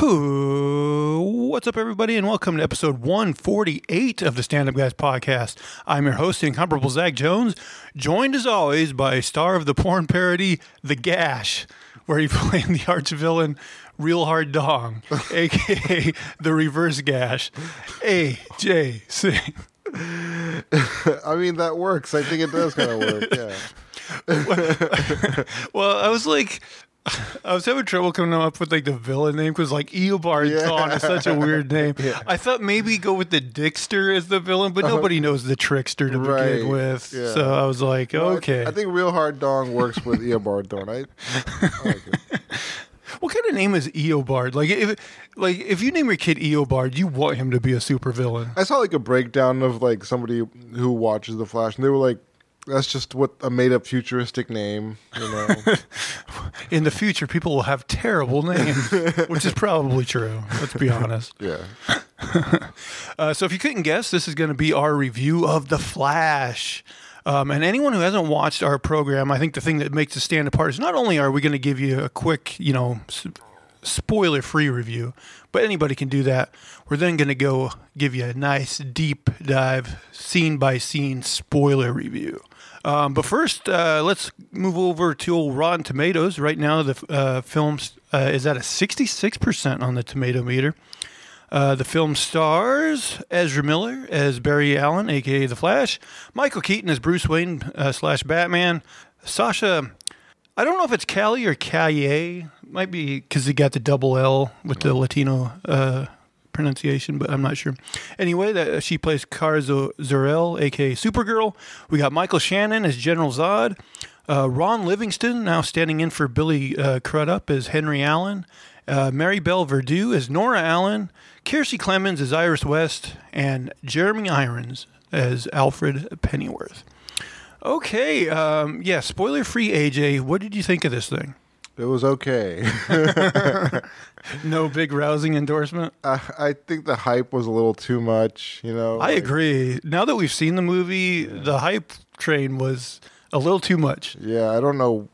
What's up, everybody, and welcome to episode 148 of the Stand Up Guys podcast. I'm your host, the incomparable Zach Jones, joined as always by star of the porn parody, The Gash, where he played the arch villain, Real Hard Dong, aka the Reverse Gash. AJ Singh. I mean, that works. I think it does kind of work. Yeah. Well, I was like, I was having trouble coming up with like the villain name because like Eobard Yeah. Thawne is such a weird name. Yeah. I thought maybe go with the Dickster as the villain, but uh-huh. nobody knows the Trickster to Right. begin with. Yeah. So I was like, Well, I- okay. I, think Real Hard Dong works with Eobard Thawne. I, I like it. what kind of name is Eobard? Like if like if you name your kid Eobard, you want him to be a supervillain. I saw like a breakdown of like somebody who watches The Flash, and they were like, "That's just what a made-up futuristic name," you know. In the future, people will have terrible names, which is probably true. Let's be honest. yeah. Uh, so if you couldn't guess, this is going to be our review of The Flash. Um, and anyone who hasn't watched our program, I think the thing that makes it stand apart is not only are we going to give you a quick, you know, s- spoiler-free review, but anybody can do that. We're then going to go give you a nice deep dive, scene-by-scene spoiler review. Um, but first, uh, let's move over to old Rotten Tomatoes. Right now, the uh, film uh, is at a 66% on the tomato meter. Uh, the film stars Ezra Miller as Barry Allen, aka The Flash, Michael Keaton as Bruce Wayne uh, slash Batman, Sasha. I don't know if it's Callie or Calle. Might be because he got the double L with the Latino uh, pronunciation, but I'm not sure. Anyway, that she plays Kara Zo- Zor-El, aka Supergirl. We got Michael Shannon as General Zod. Uh, Ron Livingston now standing in for Billy uh, Crudup as Henry Allen. Uh, Maribel Verdú as Nora Allen. Kiersey Clemons as Iris West. And Jeremy Irons as Alfred Pennyworth. Okay, um, yeah, spoiler free AJ. What did you think of this thing? It was okay. No big rousing endorsement? I, I think the hype was a little too much. You know. I like- agree. Now that we've seen the movie, the hype train was a little too much. Yeah, I don't know.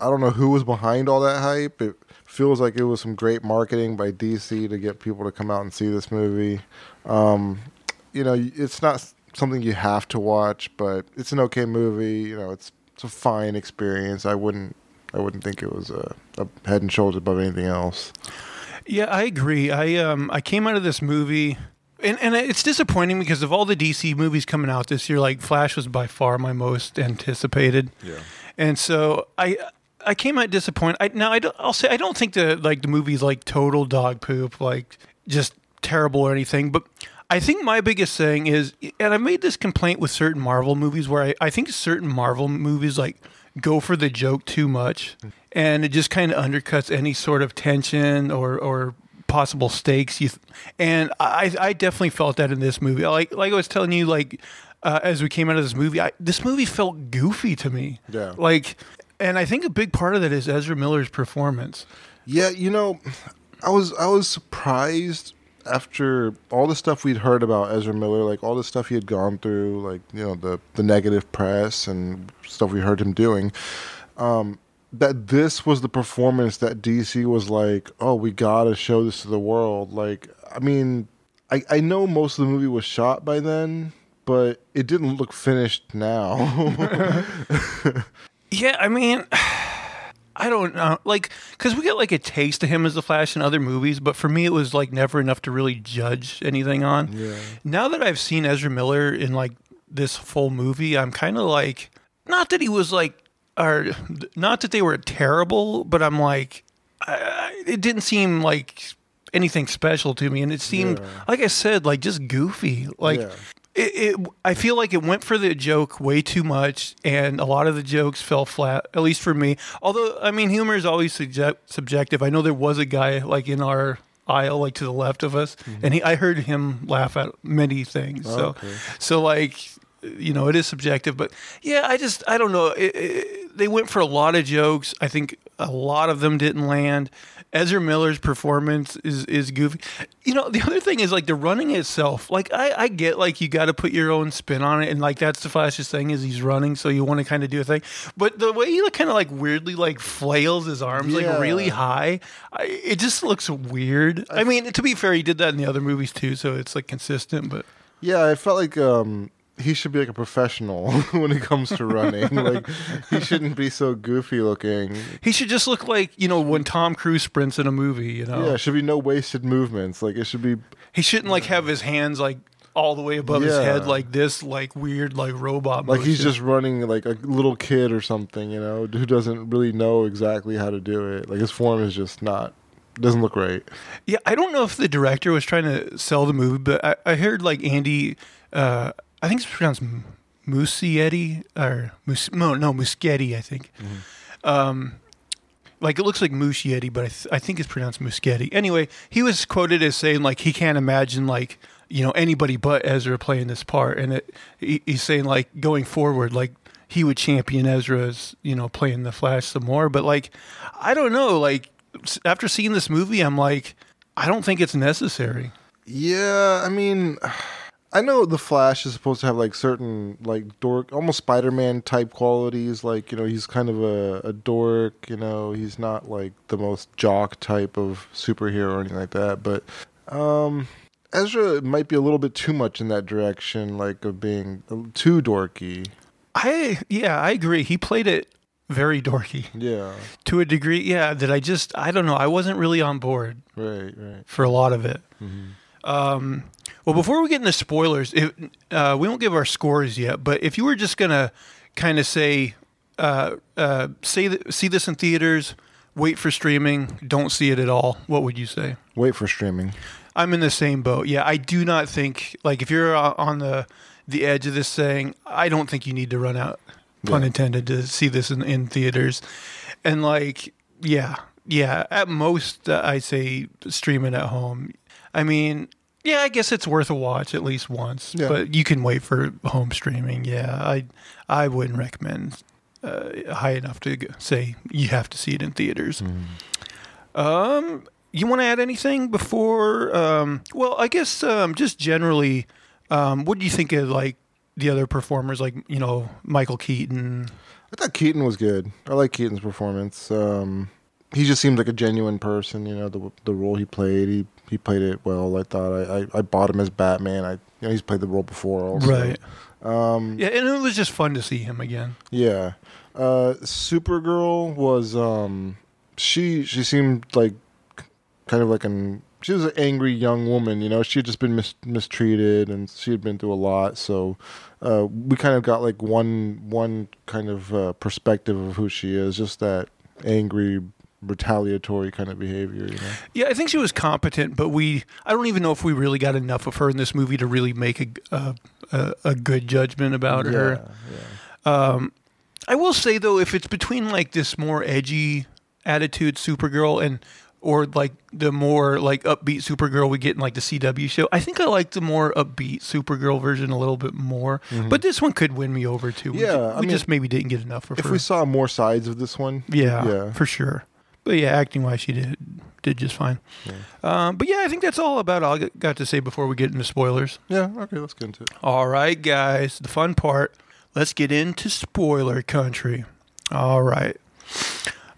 I don't know who was behind all that hype. It feels like it was some great marketing by DC to get people to come out and see this movie. Um, you know, it's not something you have to watch, but it's an okay movie. You know, it's it's a fine experience. I wouldn't I wouldn't think it was a, a head and shoulders above anything else. Yeah, I agree. I um I came out of this movie and, and it's disappointing because of all the DC movies coming out this year, like Flash was by far my most anticipated. Yeah. And so I I came out disappointed. I now I don't, I'll say I don't think the like the movie's like total dog poop, like just terrible or anything, but I think my biggest thing is, and I've made this complaint with certain Marvel movies where I, I think certain Marvel movies like go for the joke too much, and it just kind of undercuts any sort of tension or or possible stakes. You th- and I I definitely felt that in this movie. Like like I was telling you, like uh, as we came out of this movie, I, this movie felt goofy to me. Yeah. Like, and I think a big part of that is Ezra Miller's performance. Yeah, you know, I was I was surprised after all the stuff we'd heard about Ezra Miller, like all the stuff he had gone through, like you know the the negative press and stuff we heard him doing. Um, that this was the performance that DC was like, oh, we gotta show this to the world. Like, I mean, I I know most of the movie was shot by then, but it didn't look finished now. Yeah, I mean, I don't know, like, because we get like a taste of him as the Flash in other movies, but for me, it was like never enough to really judge anything on. Yeah. Now that I've seen Ezra Miller in like this full movie, I'm kind of like, not that he was like, or not that they were terrible, but I'm like, I, it didn't seem like anything special to me, and it seemed, Yeah. like I said, like just goofy, like. Yeah. It, it, I feel like it went for the joke way too much, and a lot of the jokes fell flat. At least for me. Although, I mean, humor is always subject, subjective. I know there was a guy like in our aisle, like to the left of us, mm-hmm. and he, I heard him laugh at many things. So, Okay. so like, you know, it is subjective. But yeah, I just I don't know. It, it, they went for a lot of jokes. I think a lot of them didn't land. Ezra Miller's performance is is goofy. You know, the other thing is like the running itself. Like I, I get like you got to put your own spin on it, and like that's the Flash's thing is he's running, so you want to kind of do a thing. But the way he like, kind of like weirdly like flails his arms Yeah. like really high, I, it just looks weird. I mean, to be fair, he did that in the other movies too, so it's like consistent. But Yeah, I felt like um, he should be like a professional when it comes to running. like he shouldn't be so goofy looking. he should just look like you know when Tom Cruise sprints in a movie. You know, Yeah, should be no wasted movements. Like it should be. he shouldn't like have his hands like all the way above his head like this, like weird, like robot. Like he's just running like a little kid or something, you know, who doesn't really know exactly how to do it. Like his form is just not doesn't look right. Yeah, I don't know if the director was trying to sell the movie, but I, I heard like Andy, uh, I think it's pronounced M- Muschietti or Mus- no, no Muschietti, I think. Um, like it looks like Muschietti, but I, th- I think it's pronounced Muschietti. Anyway, he was quoted as saying like he can't imagine like you know anybody but Ezra playing this part, and it, he, he's saying like going forward like he would champion Ezra's you know playing the Flash some more, but like I don't know like after seeing this movie, I'm like I don't think it's necessary. Yeah, I mean, I know the Flash is supposed to have like certain like dork, almost Spider-Man type qualities. Like you know, he's kind of a, a dork. You know, he's not like the most jock type of superhero or anything like that. But um, Ezra might be a little bit too much in that direction, like of being too dorky. I yeah, I agree. He played it very dorky Yeah, to a degree. Yeah, that I just I don't know. I wasn't really on board right, right. for a lot of it. Um, well, before we get into spoilers, if, uh, we won't give our scores yet. But if you were just gonna kind of say, uh, uh, say th- see this in theaters, wait for streaming, don't see it at all, what would you say? Wait for streaming. I'm in the same boat. Yeah, I do not think like if you're uh, on the the edge of this thing, I don't think you need to run out, pun Yeah. intended, to see this in, in theaters. And like, yeah, yeah, at most uh, I say stream it at home. I mean, yeah, I guess it's worth a watch at least once, Yeah. but you can wait for home streaming. Yeah, I I wouldn't recommend uh, high enough to say you have to see it in theaters. Um, you want to add anything before? Um, well, I guess um, just generally, um, what do you think of like the other performers, like you know Michael Keaton? I thought Keaton was good. I like Keaton's performance. Um, he just seemed like a genuine person. You know, the the role he played, he he played it well. I thought I I, I bought him as Batman. I you know he's played the role before. Also. Right. Um, Yeah, and it was just fun to see him again. yeah. Uh, Supergirl was um, she she seemed like kind of like an she was an angry young woman. You know, she had just been mis- mistreated and she had been through a lot. So uh, we kind of got like one one kind of uh, perspective of who she is, just that angry, retaliatory kind of behavior. You know, Yeah, I think she was competent, but we I don't even know if we really got enough of her in this movie to really make a a, a, a good judgment about her. Yeah, I will say though, if it's between like this more edgy attitude Supergirl and or like the more like upbeat Supergirl we get in like the CW show, I think I like the more upbeat Supergirl version a little bit more. But this one could win me over too. We Mm-hmm. Yeah, ju- I we mean, just maybe didn't get enough of her. If her. we saw more sides of this one, yeah, yeah. for sure. But yeah, acting wise, she did did just fine. Um, but yeah, I think that's all about all I got to say before we get into spoilers. yeah, okay, let's get into it. All right, guys, the fun part. Let's get into spoiler country. All right.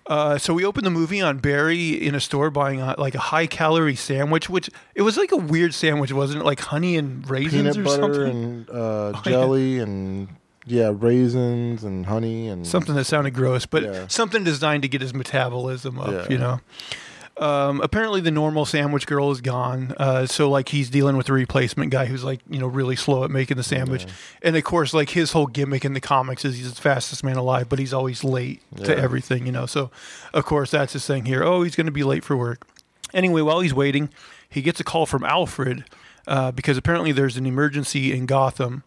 Uh, so we opened the movie on Barry in a store buying a, like a high calorie sandwich, which it was like a weird sandwich, wasn't it? Like honey and raisins Peanut or butter something. and uh, yeah. jelly and yeah, raisins and honey and Something that sounded gross, but Yeah. something designed to get his metabolism up, Yeah. you know. Um, apparently, the normal sandwich girl is gone. Uh, so, like, he's dealing with the replacement guy who's like, you know, really slow at making the sandwich. And of course, like his whole gimmick in the comics is he's the fastest man alive, but he's always late to everything, you know. So, of course, that's his thing here. Oh, he's going to be late for work. Anyway, while he's waiting, he gets a call from Alfred uh, because apparently there's an emergency in Gotham.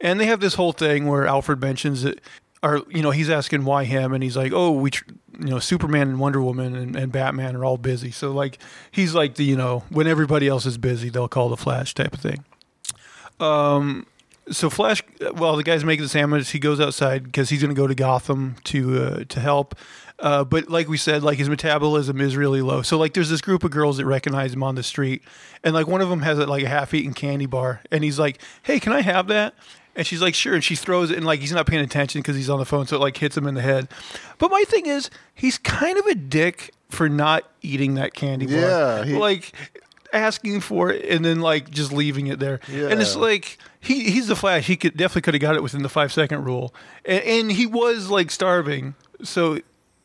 And they have this whole thing where Alfred mentions that, or you know, he's asking why him, and he's like, "Oh, we, tr- you know, Superman and Wonder Woman and, and Batman are all busy." So like, he's like the, you know, when everybody else is busy, they'll call the Flash type of thing. Um, so Flash, well, the guy's making the sandwich. He goes outside because he's going to go to Gotham to uh, to help. Uh, but like we said, like his metabolism is really low. So like, there's this group of girls that recognize him on the street, and like one of them has like a half-eaten candy bar, and he's like, "Hey, can I have that?" And she's like, "Sure." And she throws it, and like he's not paying attention because he's on the phone, so it like hits him in the head. But my thing is, he's kind of a dick for not eating that candy bar. Yeah, he- like asking for it and then like just leaving it there. Yeah. And it's like he he's the Flash. He could definitely could have got it within the five second rule, and, and he was like starving. So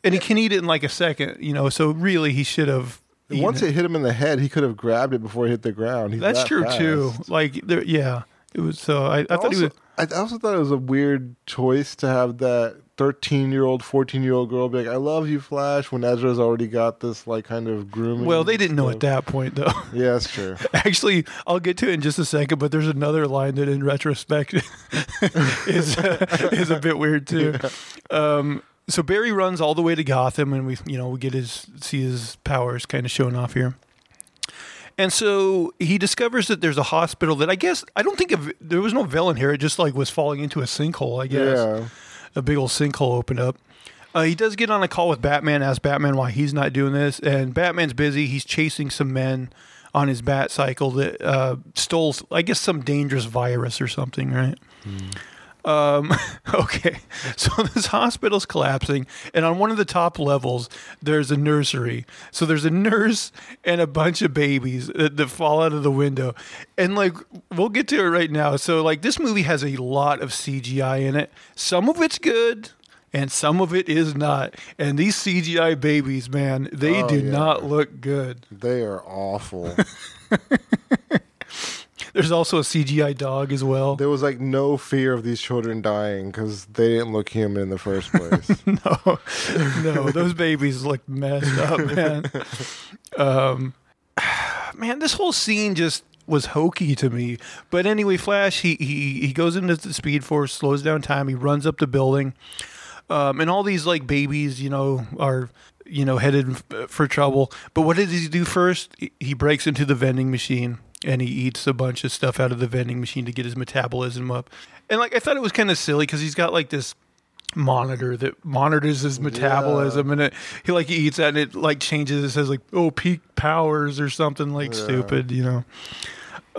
and he can eat it in like a second, you know. So really, he should have. Once it hit him in the head, he could have grabbed it before it hit the ground. He's That's that true fast. too. Like there, yeah, it was. So I, I thought he was. I also thought it was a weird choice to have that 13 year old, 14 year old girl be like, I love you, Flash, when Ezra's already got this, like, kind of grooming. Well, they didn't know at that point though. Yeah, that's true. Actually, I'll get to it in just a second, but there's another line that, in retrospect, is uh, is a bit weird too. Um, so Barry runs all the way to Gotham, and we, you know, we get his see his powers kind of showing off here. And so he discovers that there's a hospital that I guess I don't think of, there was no villain here. It just like was falling into a sinkhole. I guess Yeah. a big old sinkhole opened up. Uh, he does get on a call with Batman, asks Batman why he's not doing this, and Batman's busy. He's chasing some men on his bat cycle that uh, stole, I guess, some dangerous virus or something, right? Um, okay, so this hospital's collapsing, and on one of the top levels, there's a nursery. So there's a nurse and a bunch of babies that, that fall out of the window, and like we'll get to it right now. So like this movie has a lot of CGI in it. Some of it's good. And some of it is not. And these CGI babies, man, they Oh, do yeah. not look good. They are awful. There's also a CGI dog as well. there was, like, no fear of these children dying because they didn't look human in the first place. no, no, those babies look messed up, man. Um, man, this whole scene just was hokey to me. But anyway, Flash, he he he goes into the Speed Force, slows down time, he runs up the building, um, and all these like babies, you know, are you know headed for trouble. But what does he do first? He breaks into the vending machine. And he eats a bunch of stuff out of the vending machine to get his metabolism up. And like I thought it was kind of silly because he's got like this monitor that monitors his metabolism and it he like he eats that and it like changes it says like oh peak powers or something like Yeah. stupid you know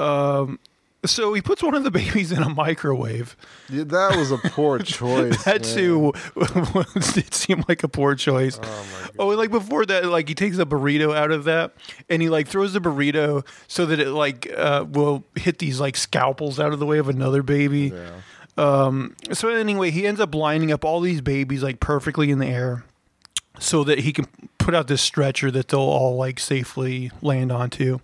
um so he puts one of the babies in a microwave yeah, that was a poor choice. that man. too it seemed like a poor choice Oh, my Oh, like before that, like he takes a burrito out of that, and he like throws the burrito so that it like uh, will hit these like scalpels out of the way of another baby. Yeah. Um, so anyway, he ends up lining up all these babies like perfectly in the air, so that he can put out this stretcher that they'll all like safely land onto.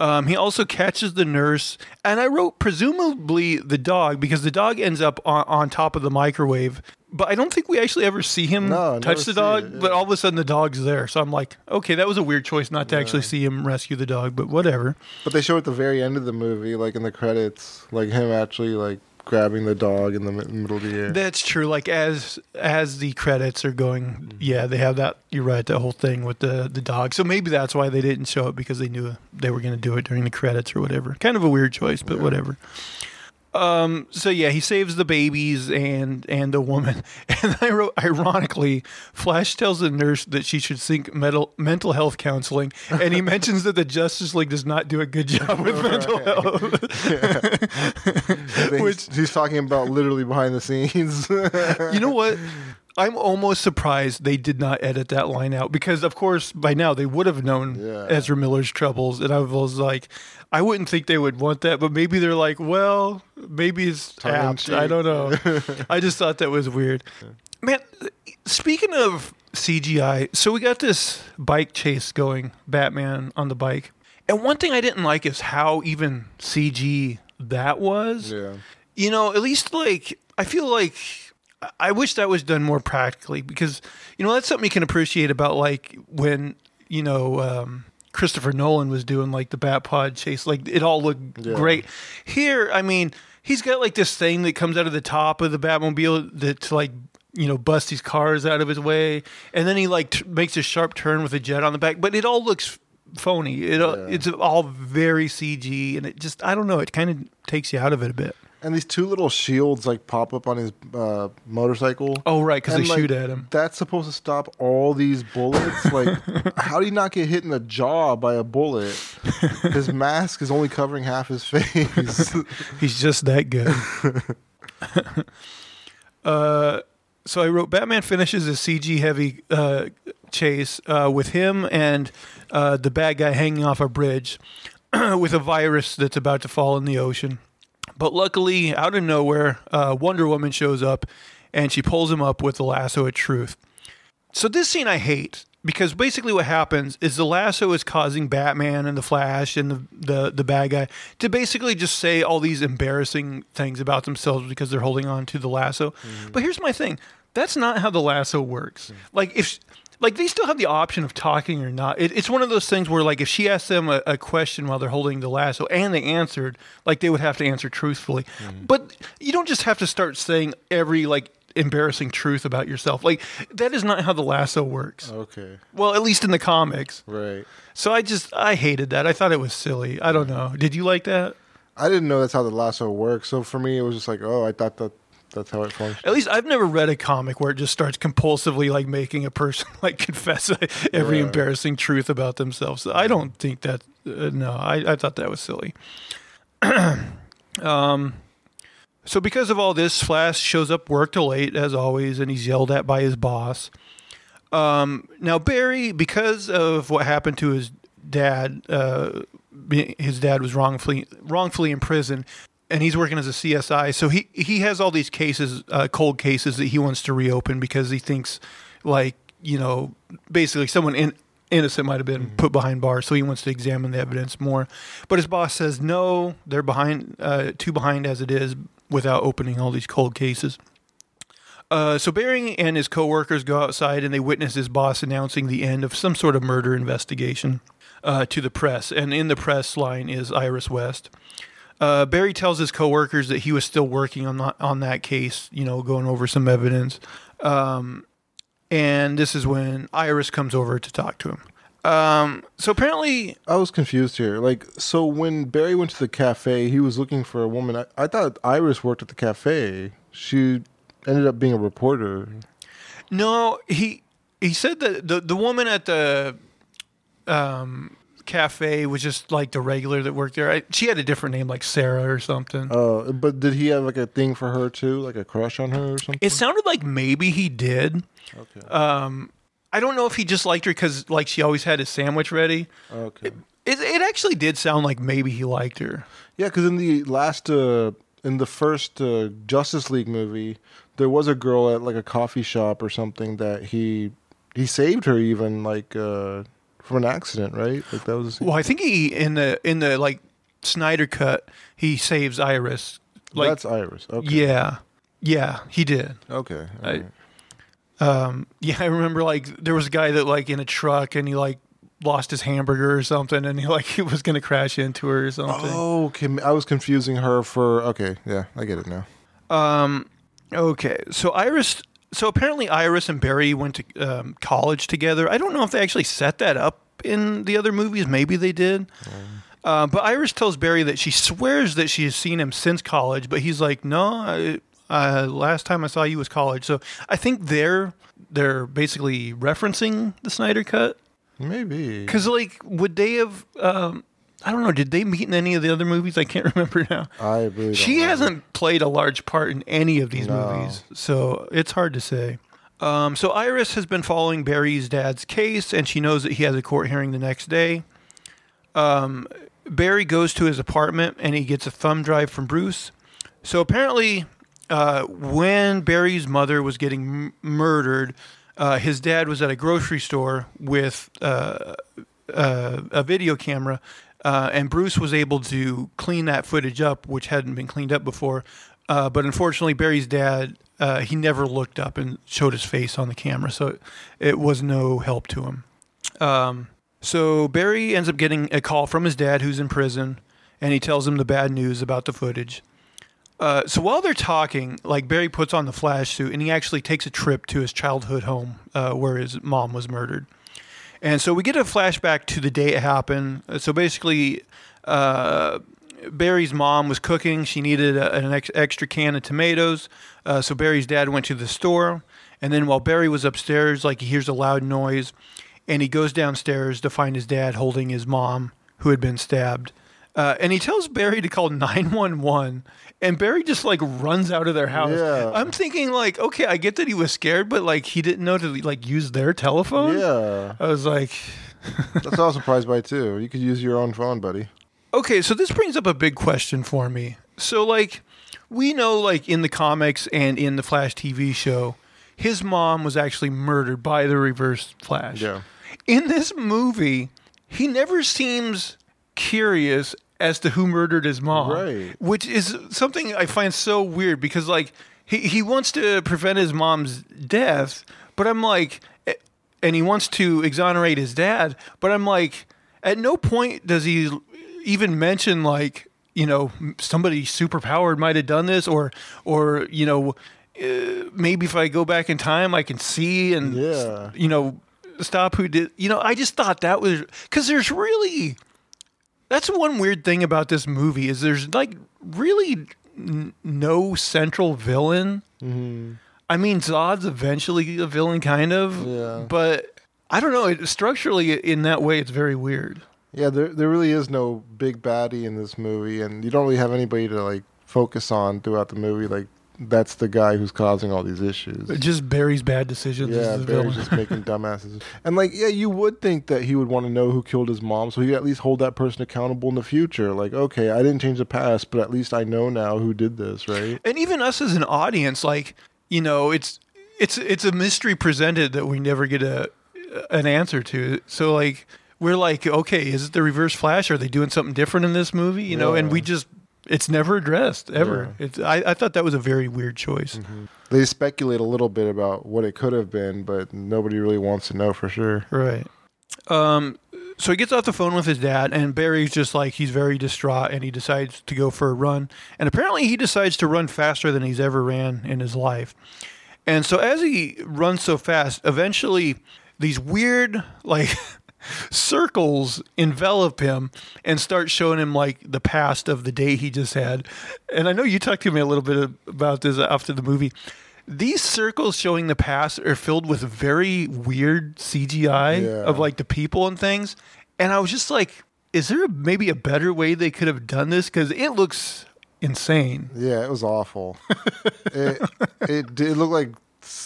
Um, he also catches the nurse, and I wrote presumably the dog because the dog ends up on, on top of the microwave. But I don't think we actually ever see him No, touch the dog. it, yeah. But all of a sudden, the dog's there. So I'm like, okay, that was a weird choice not to actually see him rescue the dog. But whatever. But they show at the very end of the movie, like in the credits, like him actually like grabbing the dog in the middle of the air. That's true. Like as as the credits are going, mm-hmm. yeah, they have that. You're right. That whole thing with the the dog. So maybe that's why they didn't show it because they knew they were going to do it during the credits or whatever. Kind of a weird choice, but Yeah. whatever. Um. So yeah, he saves the babies and and the woman. And I wrote, ironically, Flash tells the nurse that she should seek mental mental health counseling, and he mentions that the Justice League does not do a good job with mental health. He's- which- he's talking about literally behind the scenes. you know what? I'm almost surprised they did not edit that line out because, of course, by now they would have known Yeah. Ezra Miller's troubles, and I was like, I wouldn't think they would want that, but maybe they're like, well, maybe it's apt. I don't know. I just thought that was weird. Man, speaking of CGI, so we got this bike chase going, Batman on the bike, and one thing I didn't like is how even CG that was yeah. you know, at least like I feel like I wish that was done more practically because you know that's something you can appreciate about like when you know um, Christopher Nolan was doing like the Batpod chase, like it all looked Yeah. great. Here, I mean, he's got like this thing that comes out of the top of the Batmobile that to like you know bust these cars out of his way, and then he like t- makes a sharp turn with a jet on the back, but it all looks phony. It all Yeah. it's all very CG, and it just I don't know. It kind of takes you out of it a bit. And these two little shields like pop up on his uh, motorcycle. Oh, right, because they like, shoot at him. That's supposed to stop all these bullets. Like, how do you not get hit in the jaw by a bullet? His mask is only covering half his face. He's just that good. uh, so I wrote Batman finishes a CG heavy uh, chase uh, with him and uh, the bad guy hanging off a bridge with a virus that's about to fall in the ocean. But luckily, out of nowhere, uh, Wonder Woman shows up and she pulls him up with the lasso of truth. So this scene I hate because basically what happens is the lasso is causing Batman and the Flash and the, the the bad guy to basically just say all these embarrassing things about themselves because they're holding on to the lasso. But here's my thing: that's not how the lasso works. Like if like they still have the option of talking or not. It, it's one of those things where like if she asked them a, a question while they're holding the lasso and they answered, like they would have to answer truthfully. Mm. But you don't just have to start saying every like embarrassing truth about yourself. Like that is not how the lasso works. okay, Well, at least in the comics. right. So I just I hated that. I thought it was silly. I don't know. Did you like that? I didn't know that's how the lasso works. So for me, it was just like, oh, I thought that that's how it functions. At least I've never read a comic where it just starts compulsively like making a person like confess every Yeah. embarrassing truth about themselves. I don't think that. Uh, no, I, I thought that was silly. um, so because of all this, Flash shows up work till late as always, and he's yelled at by his boss. Um, now Barry, because of what happened to his dad, uh, his dad was wrongfully wrongfully in prison, and he's working as a CSI. So he he has all these cases, uh, cold cases that he wants to reopen because he thinks, like you know, basically someone in, innocent might have been put behind bars. So he wants to examine the evidence more. But his boss says no, they're behind, uh, too behind as it is, without opening all these cold cases. Uh, so Barry and his coworkers go outside and they witness his boss announcing the end of some sort of murder investigation uh, to the press. And in the press line is Iris West. Uh, Barry tells his coworkers that he was still working on that, on that case, you know, going over some evidence. Um, and this is when Iris comes over to talk to him. Um, so apparently, I was confused here. Like, so when Barry went to the cafe, he was looking for a woman. I, I thought Iris worked at the cafe. She ended up being a reporter. No, he he said that the the woman at the um, cafe was just like the regular that worked there. I, she had a different name, like Sarah or something. Uh, but did he have like a thing for her too, like a crush on her or something? it sounded like maybe he did. okay. Um, I don't know if he just liked her because like she always had his sandwich ready. okay. It, it actually did sound like maybe he liked her. Yeah, because in the last, uh, in the first uh, Justice League movie, there was a girl at like a coffee shop or something that he he saved her even like uh, from an accident, right? Like that was Well, I think he in the in the like Snyder cut he saves Iris. Like that's Iris. Okay. yeah, yeah, he did. Okay. I- Um, yeah, I remember like there was a guy that like in a truck and he like lost his hamburger or something and he like he was gonna crash into her or something. Oh, okay. I was confusing her for. Okay, yeah, I get it now. Um, okay, so Iris. So apparently Iris and Barry went to um, college together. I don't know if they actually set that up in the other movies. Maybe they did. Uh, but Iris tells Barry that she swears that she has seen him since college, but he's like, no. I, uh, last time I saw you was college. So I think they're they're basically referencing the Snyder cut. Maybe. Because like, would they have? Um, I don't know. Did they meet in any of the other movies? I can't remember now. I really. She know. hasn't played a large part in any of these No. movies, so it's hard to say. Um, so Iris has been following Barry's dad's case, and she knows that he has a court hearing the next day. Um, Barry goes to his apartment, and he gets a thumb drive from Bruce. So apparently, uh, when Barry's mother was getting m- murdered, uh, his dad was at a grocery store with uh, uh, a video camera, uh, and Bruce was able to clean that footage up, which hadn't been cleaned up before. Uh, but unfortunately, Barry's dad uh, he never looked up and showed his face on the camera, so it, was no help to him. Um, so Barry ends up getting a call from his dad, who's in prison, and he tells him the bad news about the footage. Uh, so while they're talking, like Barry puts on the flash suit and he actually takes a trip to his childhood home uh, where his mom was murdered. And so we get a flashback to the day it happened. So basically, uh, Barry's mom was cooking. She needed a, an ex- extra can of tomatoes. Uh, so Barry's dad went to the store. And then while Barry was upstairs, like he hears a loud noise and he goes downstairs to find his dad holding his mom who had been stabbed. Uh, and he tells Barry to call 911 and Barry just like runs out of their house. Yeah. I'm thinking like, okay, I get that he was scared, but like he didn't know to like use their telephone. Yeah, I was like, that's what I was surprised by too. You could use your own phone, buddy. Okay, so this brings up a big question for me. So, like, we know, like, in the comics and in the Flash TV show, his mom was actually murdered by the Reverse Flash. Yeah. In this movie, he never seems curious as to who murdered his mom. Right. Which is something I find so weird because, like, he, he wants to prevent his mom's death, but I'm like, eh, and he wants to exonerate his dad, but I'm like, at no point does he even mention like you know somebody super powered might have done this or or you know uh, maybe if I go back in time I can see and Yeah. you know stop who did you know I just thought that was because there's really that's one weird thing about this movie is there's like really n- no central villain. Mm-hmm. I mean, Zod's eventually a villain, kind of. Yeah. But I don't know. It, structurally, in that way, it's very weird. Yeah, there there really is no big baddie in this movie, and you don't really have anybody to like focus on throughout the movie. Like that's the guy who's causing all these issues. Just Barry's bad decisions. Yeah, is the Barry's villain. just making dumbasses. And like, yeah, you would think that he would want to know who killed his mom, so he at least hold that person accountable in the future. Like, okay, I didn't change the past, but at least I know now who did this, right? and even us as an audience, like you know, it's it's it's a mystery presented that we never get a an answer to. So like we're like, okay, is it the Reverse Flash? Are they doing something different in this movie? You know, and we just it's never addressed ever. It's I, I thought that was a very weird choice. They speculate a little bit about what it could have been, but nobody really wants to know for sure. Right. Um, so he gets off the phone with his dad, and Barry's just like he's very distraught, and he decides to go for a run. And apparently, he decides to run faster than he's ever ran in his life. And so, as he runs so fast, eventually, these weird like circles envelop him and start showing him like the past of the day he just had. And I know you talked to me a little bit about this after the movie. These circles showing the past are filled with very weird CGI Yeah. of like the people and things. And I was just like, is there maybe a better way they could have done this? Because it looks insane. Yeah, it was awful. it it did look like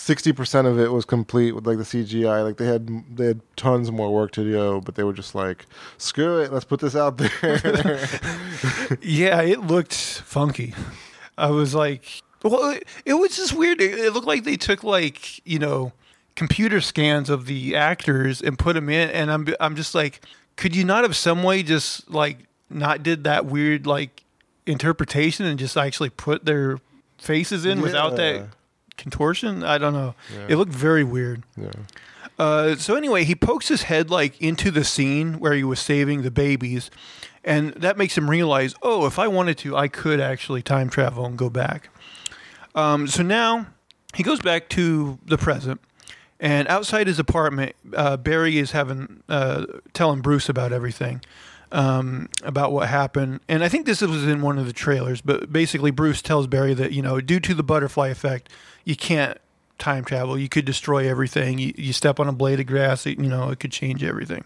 sixty percent of it was complete with like the CGI. Like they had they had tons more work to do, but they were just like, screw it, let's put this out there. Yeah, it looked funky. I was like, well, it, it was just weird. It, it looked like they took like you know computer scans of the actors and put them in, and I'm I'm just like, could you not have some way just like not did that weird like interpretation and just actually put their faces in without that contortion? I don't know. Yeah. It looked very weird. yeah. Uh, so anyway, he pokes his head like into the scene where he was saving the babies, and that makes him realize, oh, if I wanted to, I could actually time travel and go back. Um, so now he goes back to the present, and outside his apartment, uh, Barry is having uh, telling Bruce about everything, um, about what happened. And I think this was in one of the trailers, but basically Bruce tells Barry that you know, due to the butterfly effect, you can't time travel. You could destroy everything. You, you step on a blade of grass, you know, it could change everything.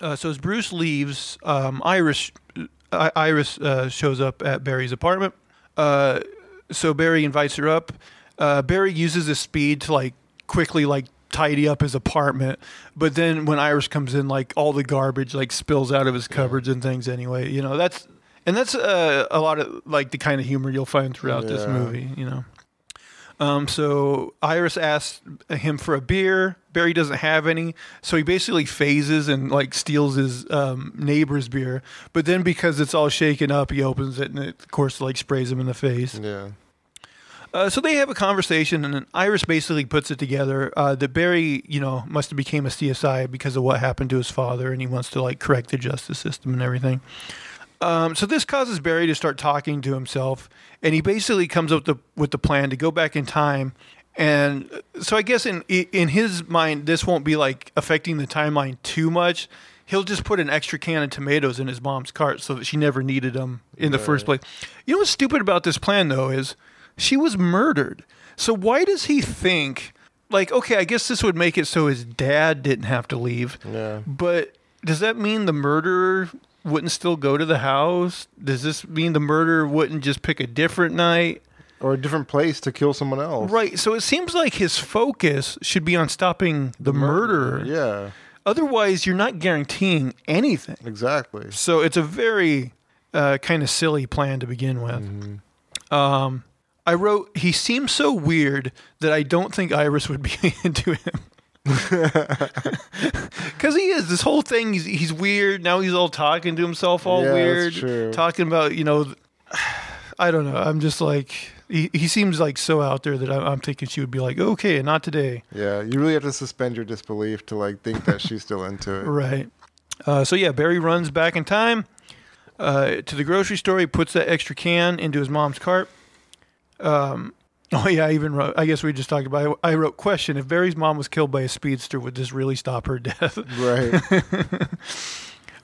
Uh, so as Bruce leaves, um, Iris I, Iris uh, shows up at Barry's apartment. Uh, so Barry invites her up. Uh, Barry uses his speed to like quickly like tidy up his apartment, but then when Iris comes in, like all the garbage like spills out of his cupboards and things. Anyway, you know that's and that's uh, a lot of like the kind of humor you'll find throughout this movie. You know. Um, so Iris asks him for a beer. Barry doesn't have any, so he basically phases and like steals his um, neighbor's beer. But then because it's all shaken up, he opens it and it, of course like sprays him in the face. Yeah. Uh, so they have a conversation, and Iris basically puts it together uh, that Barry, you know, must have became a CSI because of what happened to his father, and he wants to like correct the justice system and everything. Um, so this causes Barry to start talking to himself, and he basically comes up the, with the plan to go back in time. And so I guess in in his mind, this won't be like affecting the timeline too much. he'll just put an extra can of tomatoes in his mom's cart so that she never needed them in the first place. You know what's stupid about this plan though is she was murdered. So why does he think like okay, I guess this would make it so his dad didn't have to leave. Yeah. But does that mean the murderer wouldn't still go to the house? Does this mean the murderer wouldn't just pick a different night? Or a different place to kill someone else. Right. So it seems like his focus should be on stopping the, murderer. Yeah. Otherwise, you're not guaranteeing anything. Exactly. So it's a very uh, kind of silly plan to begin with. Um, I wrote, he seems so weird that I don't think Iris would be into him. Because he is. This whole thing, he's, he's weird. Now he's all talking to himself all Yeah, weird. Talking about, you know, I don't know. I'm just like, he, he seems like so out there that I'm, I'm thinking she would be like, okay, not today. Yeah. You really have to suspend your disbelief to like think that she's still into it. Right. Uh, so yeah, Barry runs back in time uh, to the grocery store. He puts that extra can into his mom's cart. Um, oh yeah, I even wrote. I guess we just talked about. It. I wrote question: If Barry's mom was killed by a speedster, would this really stop her death? Right.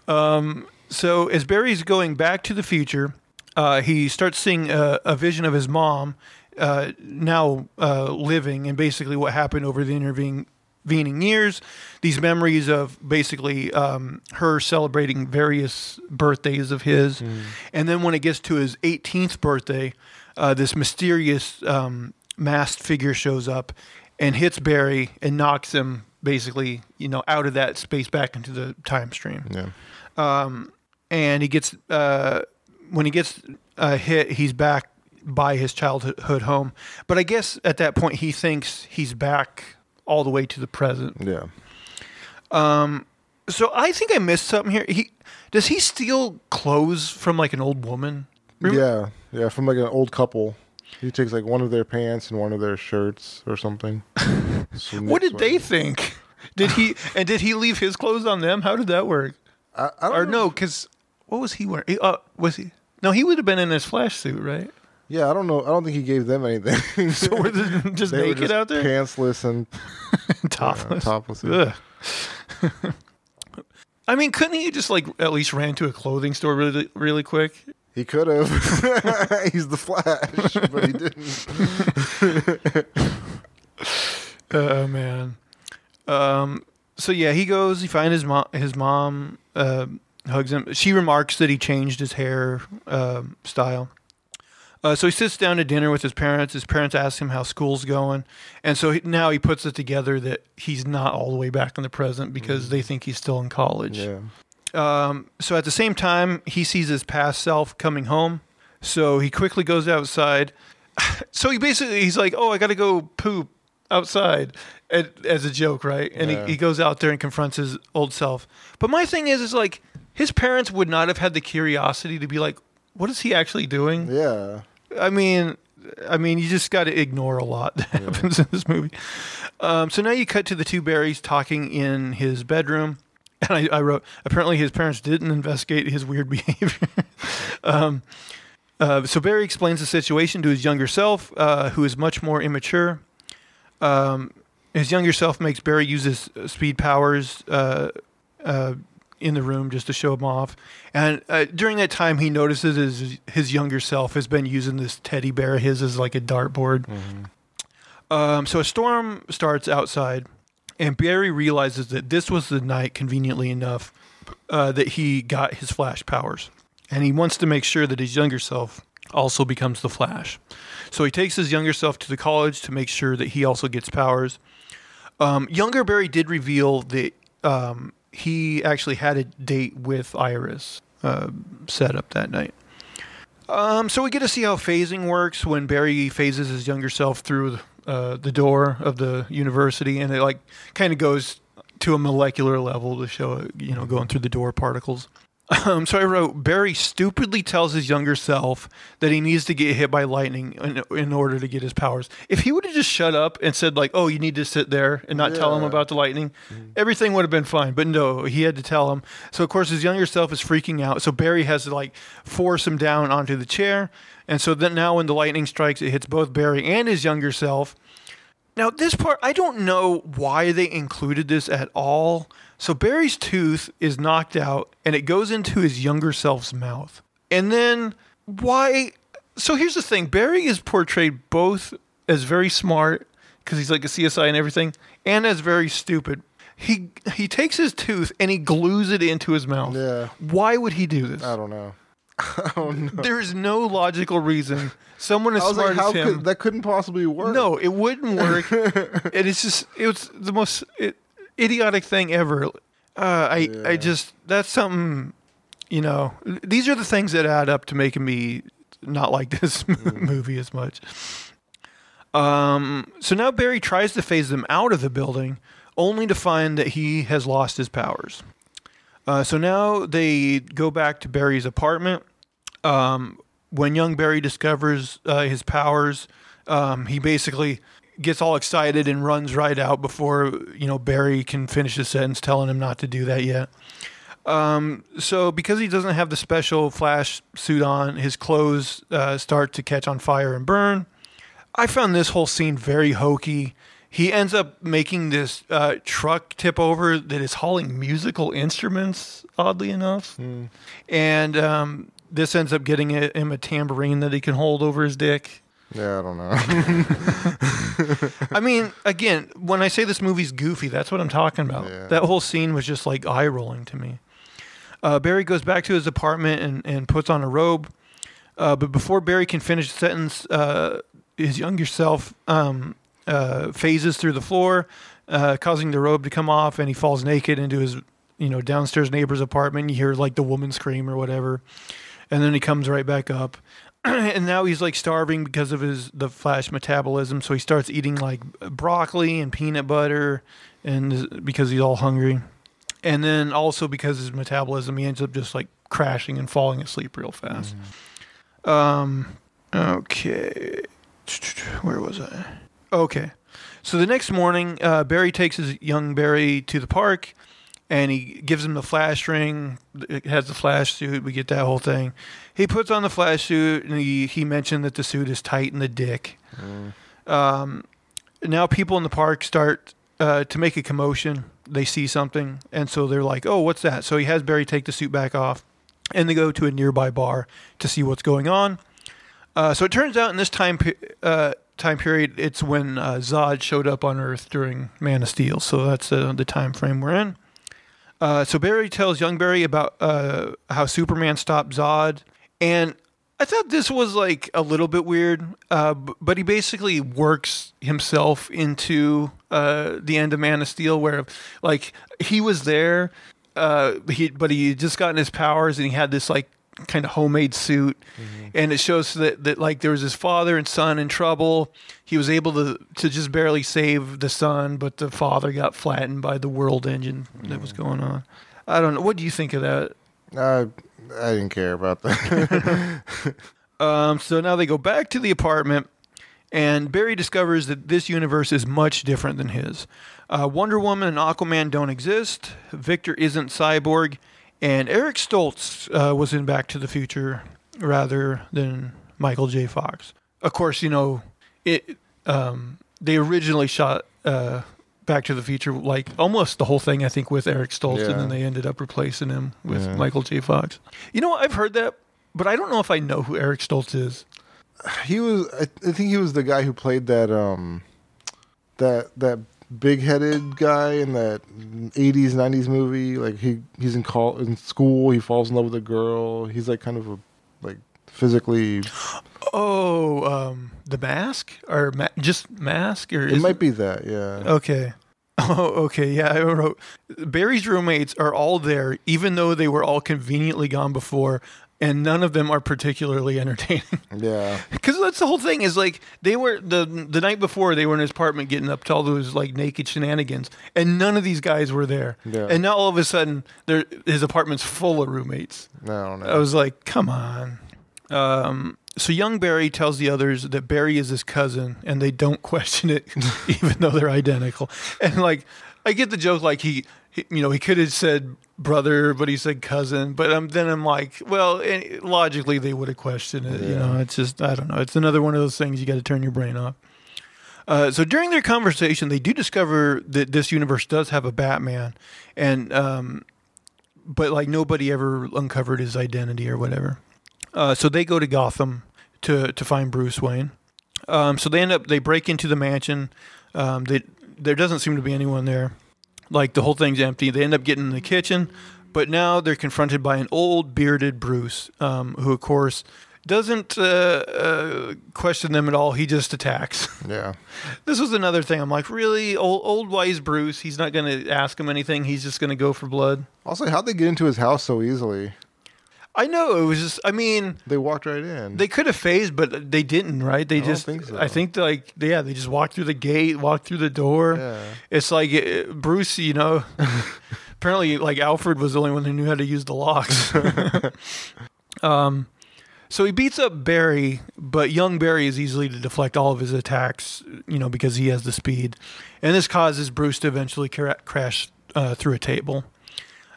so as Barry's going back to the future, uh, he starts seeing a, a vision of his mom uh, now uh, living, and basically what happened over the intervening intervening years. These memories of basically um, her celebrating various birthdays of his, and then when it gets to his 18th birthday, uh, this mysterious um, masked figure shows up and hits Barry and knocks him basically, you know, out of that space back into the time stream yeah. and he gets uh, when he gets uh, hit, he's back by his childhood home. But I guess at that point, he thinks he's back all the way to the present. Yeah. Um. So I think I missed something here. He does he steal clothes from like an old woman? Remember- Yeah. Yeah. From like an old couple. He takes like one of their pants and one of their shirts or something. So What did they think? Did he and did he leave his clothes on them? How did that work? I, I don't Or know. no, because what was he wearing? He- Uh, was he? No, he would have been in his flash suit, right? Yeah, I don't know. I don't think he gave them anything. So were they just they naked just out there, pantsless and topless. topless. Ugh. I mean, couldn't he just like at least ran to a clothing store really, really quick? He could have. He's the Flash, but he didn't. Oh man. Um. So yeah, he goes. He finds his mom. His mom uh, hugs him. She remarks that he changed his hair um style. Uh, so he sits down to dinner with his parents. His parents ask him how school's going, and so he, now he puts it together that he's not all the way back in the present because they think he's still in college. Yeah. Um, so at the same time, he sees his past self coming home. So he quickly goes outside. So he basically he's like, "Oh, I got to go poop outside," and, as a joke, right? And Yeah. he, he goes out there and confronts his old self. But my thing is, is like his parents would not have had the curiosity to be like, "What is he actually doing?" Yeah. I mean, I mean, you just got to ignore a lot that happens in this movie. Um, so now you cut to the two Barrys talking in his bedroom, and I, I wrote apparently his parents didn't investigate his weird behavior. um, uh, so Barry explains the situation to his younger self, uh, who is much more immature. Um, his younger self makes Barry use his uh, speed powers uh, uh, in the room just to show him off. And uh, during that time, he notices his, his younger self has been using this teddy bear of his as like a dartboard. Um, so a storm starts outside, and Barry realizes that this was the night, conveniently enough, uh, that he got his Flash powers. And he wants to make sure that his younger self also becomes the Flash. So he takes his younger self to the college to make sure that he also gets powers. Um, younger Barry did reveal that um, he actually had a date with Iris uh, set up that night. Um, so we get to see how phasing works when Barry phases his younger self through uh, the door of the university, and it like kind of goes to a molecular level to show you know, going through the door particles. Um, so I wrote Barry stupidly tells his younger self that he needs to get hit by lightning in, in order to get his powers. If he would have just shut up and said like, "Oh, you need to sit there and not tell him about the lightning," everything would have been fine. But no, he had to tell him. So of course his younger self is freaking out. So Barry has to like force him down onto the chair, and so then now when the lightning strikes, it hits both Barry and his younger self. Now, this part, I don't know why they included this at all, So Barry's tooth is knocked out and it goes into his younger self's mouth. And then why? So here's the thing Barry is portrayed both as very smart because he's like a CSI and everything, and as very stupid. He he takes his tooth and he glues it into his mouth. Yeah. Why would he do this? I don't know. I don't know. There is no logical reason someone as I was smart like, how as him. could that couldn't possibly work? No, it wouldn't work. And it is just it was the most i idiotic thing ever. Uh, I I just that's something you know. These are the things that add up to making me not like this movie as much. Um. So now Barry tries to phase them out of the building, only to find that he has lost his powers. Uh, so now they go back to Barry's apartment. Um, when young Barry discovers uh, his powers, um, he basically gets all excited and runs right out before you know Barry can finish his sentence, telling him not to do that yet. Um, so because he doesn't have the special flash suit on, his clothes uh, start to catch on fire and burn. I found this whole scene very hokey. He ends up making this uh, truck tip over that is hauling musical instruments, oddly enough. And um, this ends up getting him a tambourine that he can hold over his dick. Yeah, I don't know. I mean, again, when I say this movie's goofy, that's what I'm talking about. Yeah. That whole scene was just like eye rolling to me. Uh, Barry goes back to his apartment and, and puts on a robe. Uh, but before Barry can finish the sentence, uh, his younger self um, uh, phases through the floor, uh, causing the robe to come off, and he falls naked into his you know downstairs neighbor's apartment. You hear like the woman scream or whatever, and then he comes right back up. and now he's like starving because of his the flash metabolism so he starts eating like broccoli and peanut butter and because he's all hungry. And then also because of his metabolism he ends up just like crashing and falling asleep real fast. Um okay. Where was i? Okay. So the next morning uh, barry takes his young barry to the park and he gives him the flash ring. It has the flash suit. We get that whole thing. He puts on the flash suit, and he, he mentioned that the suit is tight in the dick. Um, now people in the park start uh, to make a commotion. They see something, and so they're like, "Oh, what's that?" So he has Barry take the suit back off, and they go to a nearby bar to see what's going on. Uh, so it turns out in this time uh, time period, it's when uh, Zod showed up on Earth during Man of Steel. So that's uh, the time frame we're in. Uh, so Barry tells young Barry about uh, how Superman stopped Zod, and I thought this was like a little bit weird, uh, but he basically works himself into uh, the end of Man of Steel, where like he was there, uh, he but he just gotten his powers and he had this like kind of homemade suit, and it shows that that like there was his father and son in trouble. He was able to to just barely save the son, but the father got flattened by the world engine that was going on. I don't know. What do you think of that? I I didn't care about that. Um, so now they go back to the apartment, and Barry discovers that this universe is much different than his. Uh, Wonder Woman and Aquaman don't exist. Victor isn't cyborg, and Eric Stoltz uh, was in Back to the Future rather than Michael J. Fox. Of course, you know it. Um, they originally shot uh, Back to the Future like almost the whole thing, I think, with Eric Stoltz, and then they ended up replacing him with Yeah. Michael J. Fox. You know. I've heard that, but I don't know if I know who Eric Stoltz is. he was I, I think he was the guy who played that um that that big headed guy in that 80s 90s movie. Like he he's in call in school. He falls in love with a girl. He's like kind of a like physically Oh, um, the mask? Or ma- just mask? Or it might be that yeah. Okay. Oh, okay. Yeah, I wrote Barry's roommates are all there, even though they were all conveniently gone before, and none of them are particularly entertaining. yeah Because that's the whole thing. Is like they were the the night before they were in his apartment getting up to all those like naked shenanigans, and none of these guys were there. Yeah. And now all of a sudden, there his apartment's full of roommates. I don't I was like, come on. Um, so young Barry tells the others that Barry is his cousin, and they don't question it, even though they're identical. And like, I get the joke, like he, he you know, he could have said brother, but he said cousin. But um, then I'm like, well, logically they would have questioned it. You know, it's just I don't know. It's another one of those things you got to turn your brain off. Uh, so during their conversation, they do discover that this universe does have a Batman, and um, but like nobody ever uncovered his identity or whatever. Uh, so they go to Gotham to to find Bruce Wayne. Um, so they end up they break into the mansion. Um, they, there doesn't seem to be anyone there. Like the whole thing's empty. They end up getting in the kitchen, but now they're confronted by an old bearded Bruce, um, who of course doesn't uh, uh, question them at all. He just attacks. Yeah. this was another thing. I'm like, really, old, old wise Bruce. He's not going to ask him anything. He's just going to go for blood. Also, how'd they get into his house so easily? I know it was just. I mean, They walked right in. they could have phased, but they didn't. Right? They don't just. think so. I think like yeah, they just walked through the gate, walked through the door. yeah. It's like uh, Bruce, you know. apparently, like Alfred was the only one who knew how to use the locks. um, so he beats up Barry, but young Barry is easily to deflect all of his attacks, you know, because he has the speed, and this causes Bruce to eventually cra- crash uh, through a table.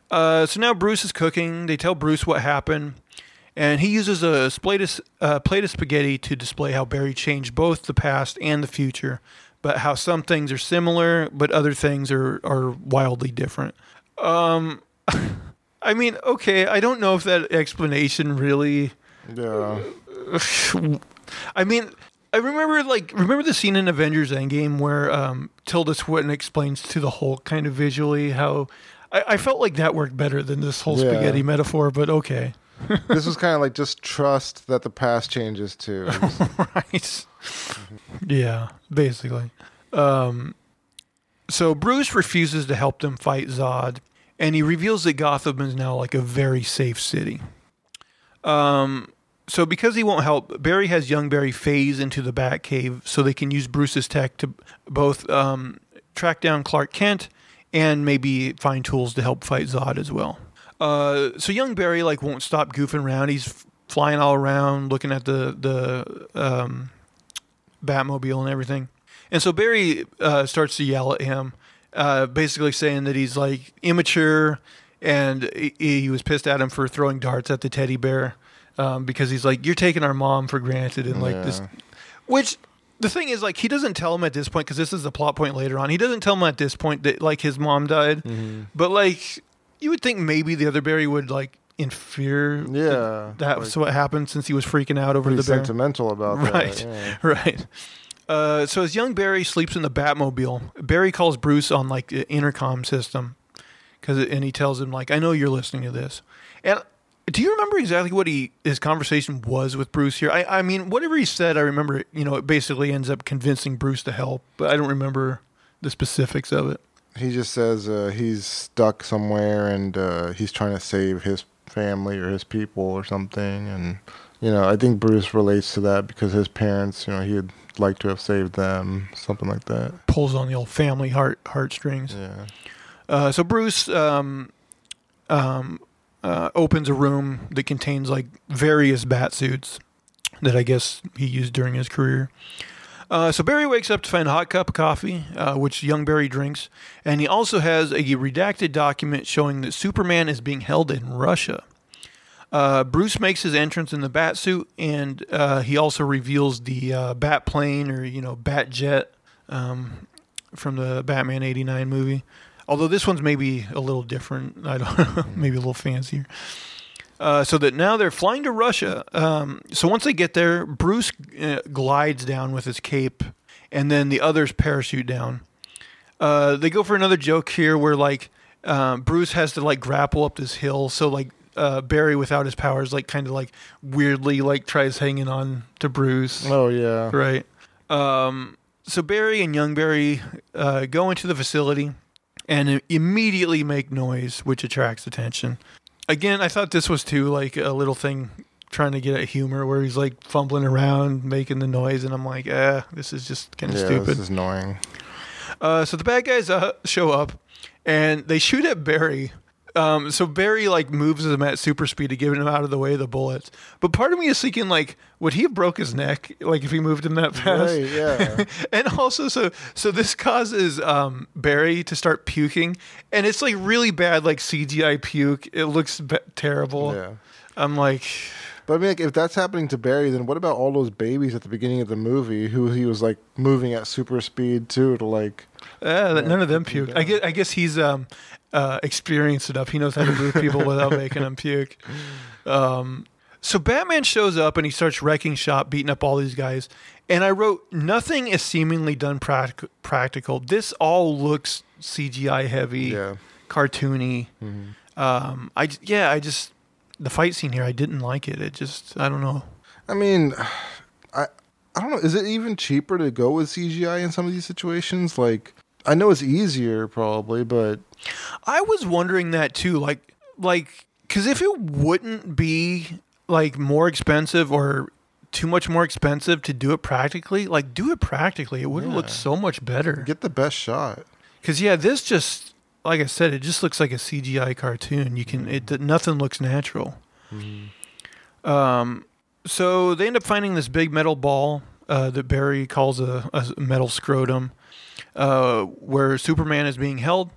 Uh, so now Bruce is cooking. They tell Bruce what happened, and he uses a plate of, uh, plate of spaghetti to display how Barry changed both the past and the future, but how some things are similar, but other things are, are wildly different. Um, I mean, okay, I don't know if that explanation really. Yeah. I mean, I remember like remember the scene in Avengers Endgame where um, Tilda Swinton explains to the Hulk kind of visually how. I, I felt like that worked better than this whole Yeah. spaghetti metaphor, but okay. this was kind of like just trust that the past changes too. right. Yeah, basically. Um, so Bruce refuses to help them fight Zod, and he reveals that Gotham is now like a very safe city. Um, so because he won't help, Barry has young Barry phase into the Batcave so they can use Bruce's tech to both um, track down Clark Kent and maybe find tools to help fight Zod as well. Uh, so young Barry like won't stop goofing around. He's f- flying all around, looking at the the um, Batmobile and everything. And so Barry uh, starts to yell at him, uh, basically saying that he's like immature, and he, he was pissed at him for throwing darts at the teddy bear um, because he's like, "You're taking our mom for granted," and like this, which. The thing is, like, he doesn't tell him at this point because this is the plot point later on. He doesn't tell him at this point that like his mom died, but like you would think maybe the other Barry would like infer that Yeah. that's like, what happened since he was freaking out over the bear. sentimental about Right. that. Yeah. Right. Uh, so as young Barry sleeps in the Batmobile, Barry calls Bruce on like the intercom system, because and he tells him like, "I know you're listening to this." And do you remember exactly what he his conversation was with Bruce here? I, I mean, whatever he said, I remember. You know, it basically ends up convincing Bruce to help, but I don't remember the specifics of it. He just says uh, he's stuck somewhere and uh, he's trying to save his family or his people or something. And, you know, I think Bruce relates to that because his parents, you know, he'd like to have saved them, something like that. Pulls on the old family heart heartstrings. Yeah. Uh, so Bruce um, um, uh, opens a room that contains like various bat suits that I guess he used during his career. Uh, so Barry wakes up to find a hot cup of coffee, uh, which young Barry drinks, and he also has a redacted document showing that Superman is being held in Russia. Uh, Bruce makes his entrance in the bat suit, and uh, he also reveals the uh, bat plane or you know bat jet um, from the Batman '89 movie. Although this one's maybe a little different. I don't know, maybe a little fancier. Uh, so that now they're flying to Russia. Um, so once they get there, Bruce uh, glides down with his cape, and then the others parachute down. Uh, they go for another joke here, where like uh, Bruce has to like grapple up this hill. So like uh, Barry, without his powers, like kind of like weirdly like tries hanging on to Bruce. Oh, yeah. Right. Um, so Barry and young Barry uh, go into the facility and immediately make noise, which attracts attention. Again, I thought this was too like a little thing trying to get at humor, where he's like fumbling around making the noise, and I'm like, eh, this is just kind of Yeah, stupid. this is annoying. Uh, so the bad guys uh, show up, and they shoot at Barry. Um, so Barry like moves him at super speed to get him out of the way of the bullets. But part of me is thinking like, would he have broke his neck like if he moved him that fast? Right, yeah. and also, so so this causes um, Barry to start puking, and it's like really bad, like CGI puke. It looks be- terrible. yeah. I'm like, But I mean, like, if that's happening to Barry, then what about all those babies at the beginning of the movie who he was like moving at super speed too to like? Uh, that none of them puke. I guess, I guess he's um, uh, experienced enough. He knows how to move people without making them puke. Um, so Batman shows up and he starts wrecking shop, beating up all these guys. And I wrote, nothing is seemingly done prac- practical. This all looks CGI heavy, Yeah. cartoony. Mm-hmm. Um, I yeah, I just the fight scene here, I didn't like it. It just, I don't know. I mean, I I don't know. Is it even cheaper to go with CGI in some of these situations? Like, I know it's easier probably, but I was wondering that too, like, like, because if it wouldn't be like more expensive or too much more expensive to do it practically, like, do it practically. It would have looked so much better. get the best shot. Because yeah, this just, like I said, it just looks like a CGI cartoon. You can, it nothing looks natural. Um, so they end up finding this big metal ball uh, that Barry calls a, a metal scrotum, uh, where Superman is being held.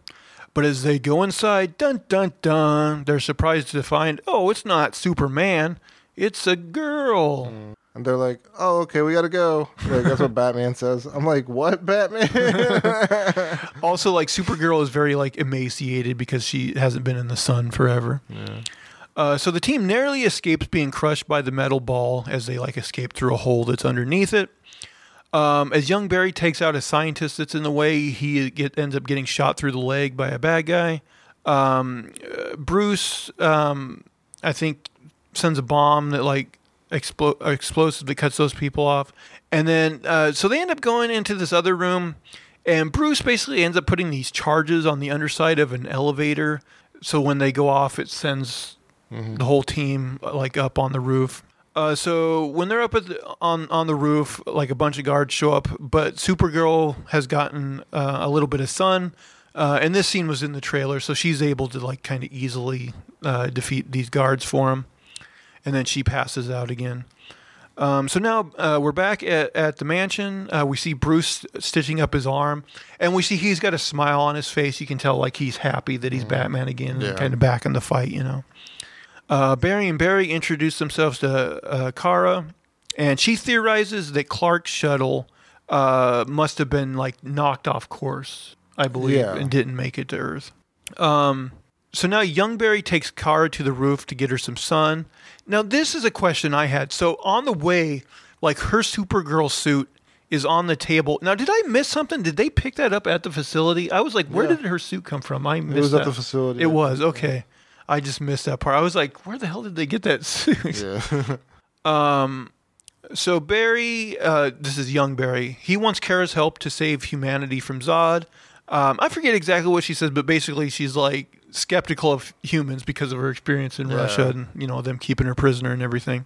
But as they go inside, dun dun dun, they're surprised to find, oh, it's not Superman, it's a girl. And they're like, "Oh, okay, we gotta go." Like that's what Batman says. I'm like, "What, Batman?" Also, like Supergirl is very like emaciated because she hasn't been in the sun forever. Uh, so the team narrowly escapes being crushed by the metal ball as they like escape through a hole that's underneath it. Um, as young Barry takes out a scientist that's in the way, he get, ends up getting shot through the leg by a bad guy. Um, uh, Bruce, um, I think, sends a bomb that like explo- explosive that cuts those people off, and then uh, so they end up going into this other room, and Bruce basically ends up putting these charges on the underside of an elevator. So when they go off, it sends the whole team uh, like up on the roof. Uh, so when they're up at the, on on the roof, like a bunch of guards show up, but Supergirl has gotten uh, a little bit of sun, uh, and this scene was in the trailer, so she's able to like kind of easily uh, defeat these guards for him, and then she passes out again. Um, so now uh, we're back at, at the mansion. Uh, we see Bruce stitching up his arm, and we see he's got a smile on his face. You can tell like he's happy that he's Batman again, Yeah. kind of back in the fight, you know. Uh, Barry and Barry introduce themselves to uh, Kara, and she theorizes that Clark's shuttle uh, must have been like knocked off course, I believe, Yeah. and didn't make it to Earth. Um, so now young Barry takes Kara to the roof to get her some sun. Now this is a question I had. So on the way, like her Supergirl suit is on the table. Now did I miss something? Did they pick that up at the facility? I was like, where Yeah. did her suit come from? I missed it was that. at the facility. It was okay. I just missed that part. I was like, where the hell did they get that suit? Yeah. Um, so Barry, uh, this is young Barry. He wants Kara's help to save humanity from Zod. Um, I forget exactly what she says, but basically she's like skeptical of humans because of her experience in Yeah. Russia and you know them keeping her prisoner and everything.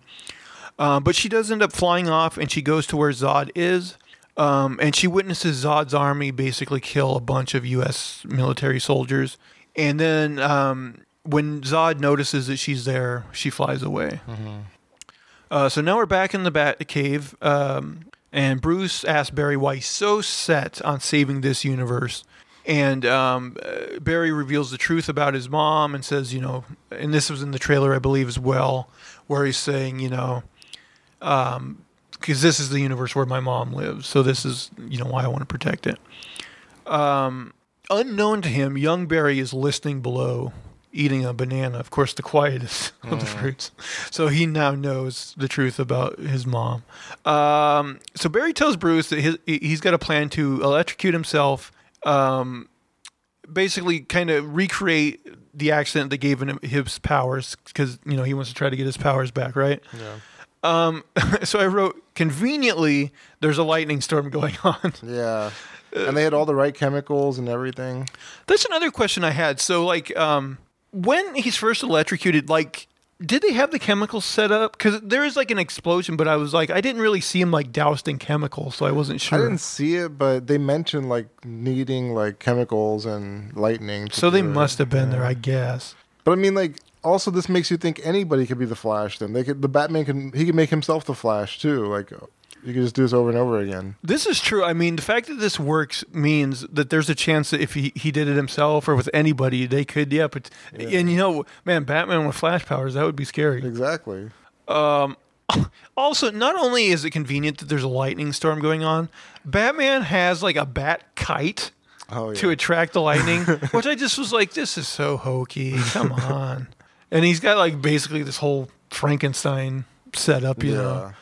Um, but she does end up flying off, and she goes to where Zod is. Um, and she witnesses Zod's army basically kill a bunch of U.S. military soldiers. And then um, when Zod notices that she's there, she flies away. Uh, so now we're back in the Bat Cave, um, and Bruce asks Barry why he's so set on saving this universe. And um, Barry reveals the truth about his mom and says, you know, and this was in the trailer, I believe, as well, where he's saying, you know, because this is the universe where my mom lives, so this is, you know, why I want to protect it. Um, unknown to him, young Barry is listening below, eating a banana. Of course, the quietest of the fruits. So he now knows the truth about his mom. Um, so Barry tells Bruce that his, he's got a plan to electrocute himself. Um, basically, kind of recreate the accident that gave him his powers, because you know he wants to try to get his powers back, right? yeah. Um, so I wrote conveniently. There's a lightning storm going on. Yeah. And they had all the right chemicals and everything. That's another question I had. So, like, um, when he's first electrocuted, like, did they have the chemicals set up? Because there is like an explosion, but I was like, I didn't really see him like doused in chemicals, so I wasn't sure. I didn't see it, but they mentioned like needing like chemicals and lightning. so they must have been there, I guess. But I mean, like, also this makes you think anybody could be the Flash. Then they could, the Batman can, he can make himself the Flash too. Like, you could just do this over and over again. This is true. I mean, the fact that this works means that there's a chance that if he, he did it himself or with anybody, they could, yeah. But and you know, man, Batman with flash powers, that would be scary. Exactly. Um, also, not only is it convenient that there's a lightning storm going on, Batman has like a bat kite Oh yeah. to attract the lightning, which I just was like, this is so hokey. Come on. And he's got like basically this whole Frankenstein setup, you know.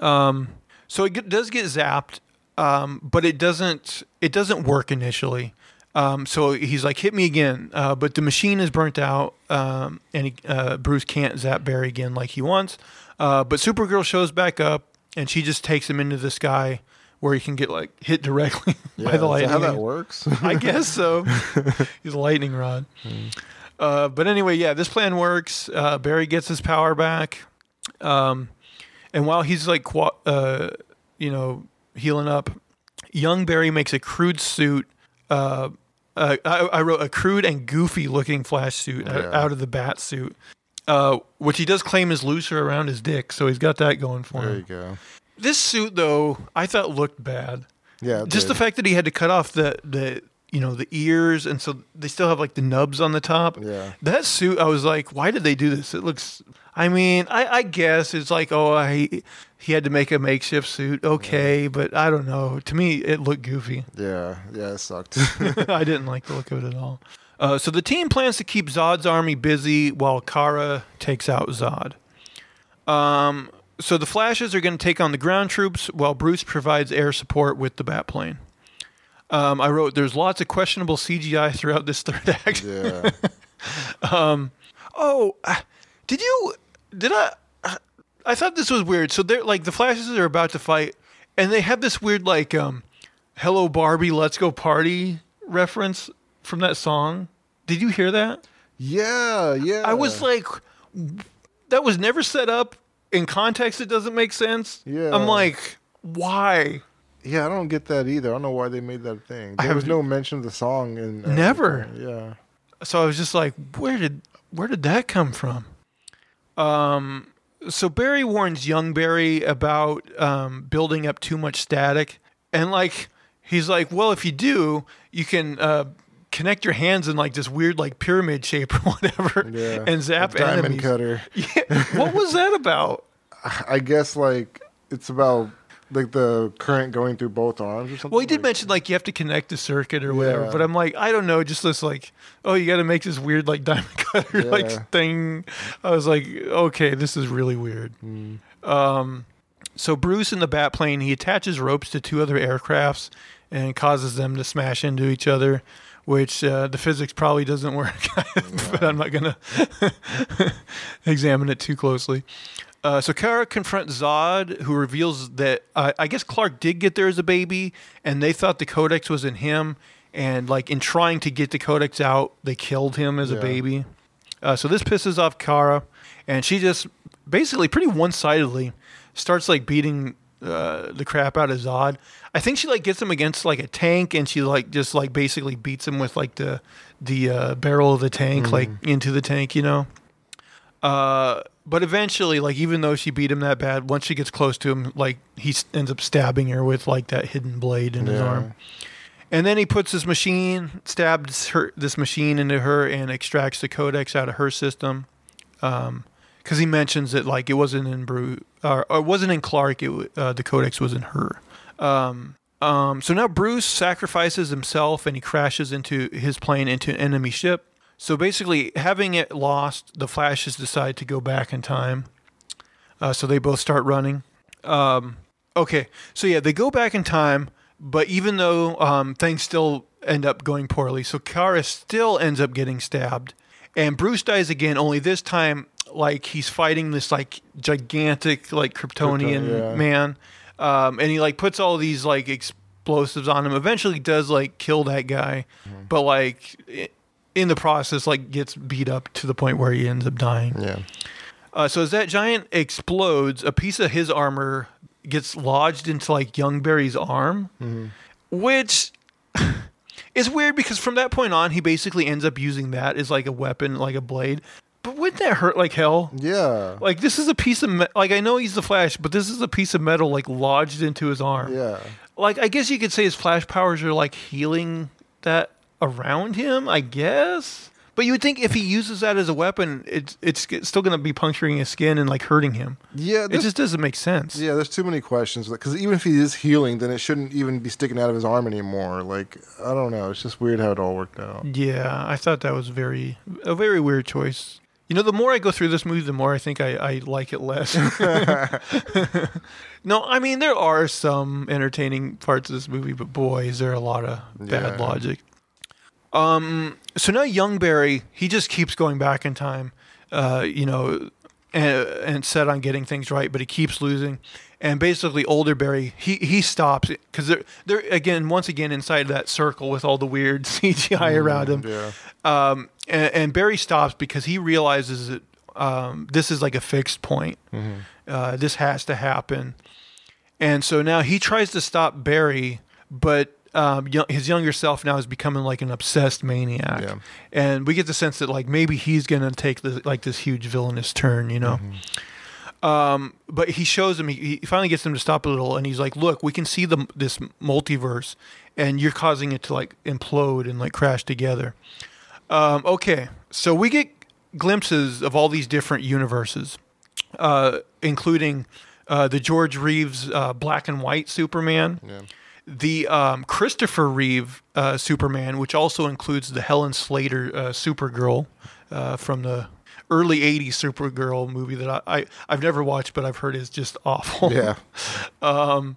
yeah. So it get- does get zapped, um, but it doesn't. It doesn't work initially. Um, so he's like, "Hit me again," uh, but the machine is burnt out, um, and he, uh, Bruce can't zap Barry again like he wants. Uh, but Supergirl shows back up, and she just takes him into the sky where he can get like hit directly Yeah, by the lightning. how that works? I guess so. He's a lightning rod. Uh, but anyway, yeah, this plan works. Uh, Barry gets his power back, um, and while he's like, uh, you know, healing up, young Barry makes a crude suit. Uh, uh, I, I wrote a crude and goofy looking flash suit out- Yeah. out of the bat suit, uh, which he does claim is looser around his dick, so he's got that going for there him. There you go. This suit, though, I thought looked bad Yeah. just the fact that he had to cut off the the you know the ears and so they still have like the nubs on the top Yeah. that suit i was like why did they do this it looks i mean i i guess it's like oh i he had to make a makeshift suit okay but i don't know to me it looked goofy Yeah. Yeah. It sucked. i didn't like the look of it at all uh, so the team plans to keep zod's army busy while kara takes out zod um, so the flashes are going to take on the ground troops while bruce provides air support with the bat plane um, I wrote, there's lots of questionable CGI throughout this third act. yeah. Oh, uh, did you? Did I? I thought this was weird. So they're like the Flashes are about to fight, and they have this weird like, um, "Hello Barbie, let's go party" reference from that song. Did you hear that? Yeah. Yeah. I was like, that was never set up in context. It doesn't make sense. Yeah. I'm like, why? Yeah, I don't get that either. I don't know why they made that thing. There have- was no mention of the song in uh, Never. Yeah. so I was just like, where did where did that come from? Um, so Barry warns young Barry about um, building up too much static, and like he's like, well, if you do, you can uh, connect your hands in like this weird like pyramid shape or whatever, Yeah. and zap A diamond enemies. cutter. Yeah, what was that about? I guess like it's about like the current going through both arms or something. Well, he did like- mention like you have to connect the circuit or whatever, Yeah. but I'm like, I don't know, just this like, oh, you got to make this weird like diamond cutter Yeah. like thing. I was like, okay, this is really weird. Hmm. Um, so Bruce in the bat plane, he attaches ropes to two other aircrafts and causes them to smash into each other. Which uh, the physics probably doesn't work, but I'm not gonna examine it too closely. Uh, so Kara confronts Zod, who reveals that uh, I guess Clark did get there as a baby, and they thought the Codex was in him. And like in trying to get the Codex out, they killed him as a baby. Uh, so this pisses off Kara, and she just basically pretty one-sidedly starts like beating uh, the crap out of Zod. I think she like gets him against like a tank, and she like just like basically beats him with like the the uh, barrel of the tank, like into the tank, you know. Uh, but eventually, like even though she beat him that bad, once she gets close to him, like he ends up stabbing her with like that hidden blade in his arm. And then he puts this machine, stabs her, this machine into her, and extracts the codex out of her system. Because he mentions that like it wasn't in Bru, or, or it wasn't in Clark. It uh, the codex was in her. Um, um, so now Bruce sacrifices himself, and he crashes into his plane into an enemy ship. So basically, having it lost, the Flashes decide to go back in time. Uh, so they both start running. Um, okay, so yeah, they go back in time, but even though um, things still end up going poorly, so Kara still ends up getting stabbed, and Bruce dies again. Only this time, like he's fighting this like gigantic like Kryptonian Krypton, yeah. man, um, and he like puts all these like explosives on him. Eventually, does like kill that guy, but like. In the process, like gets beat up to the point where he ends up dying. Yeah. Uh, so as that giant explodes, a piece of his armor gets lodged into like Young Barry's arm, which is weird because from that point on, he basically ends up using that as like a weapon, like a blade. But wouldn't that hurt like hell? Yeah. Like this is a piece of me- like I know he's the Flash, but this is a piece of metal like lodged into his arm. Yeah. Like I guess you could say his Flash powers are like healing that around him. I guess, But you would think if he uses that as a weapon, it's it's still going to be puncturing his skin and like hurting him. Yeah, It just doesn't make sense. yeah. There's too many questions because even if he is healing, then it shouldn't even be sticking out of his arm anymore. Like I don't know. It's just weird how it all worked out. Yeah, I thought that was very a very weird choice. You know, the more I go through this movie, the more I think I, I like it less. no, I mean there are some entertaining parts of this movie, but boy, is there a lot of bad Yeah. logic. Um, so now young Barry, he just keeps going back in time, uh, you know, and, and set on getting things right, but he keeps losing. And basically, older Barry, he he stops because they're they're again once again inside that circle with all the weird CGI around him. Yeah. Um, and, and Barry stops because he realizes that um, this is like a fixed point. Uh, this has to happen. And so now he tries to stop Barry, but um, yo- his younger self now is becoming like an obsessed maniac. Yeah. And we get the sense that like maybe he's gonna take this, like this huge villainous turn, you know. Um, but he shows him. He, he finally gets him to stop a little, and he's like, "Look, we can see the this multiverse, and you're causing it to like implode and like crash together." Um, okay, so we get glimpses of all these different universes, uh, including uh, the George Reeves uh, black and white Superman, Yeah. The um, Christopher Reeve uh, Superman, which also includes the Helen Slater uh, Supergirl uh, from the early '80s Supergirl movie that I, I I've never watched, but I've heard is just awful. Yeah.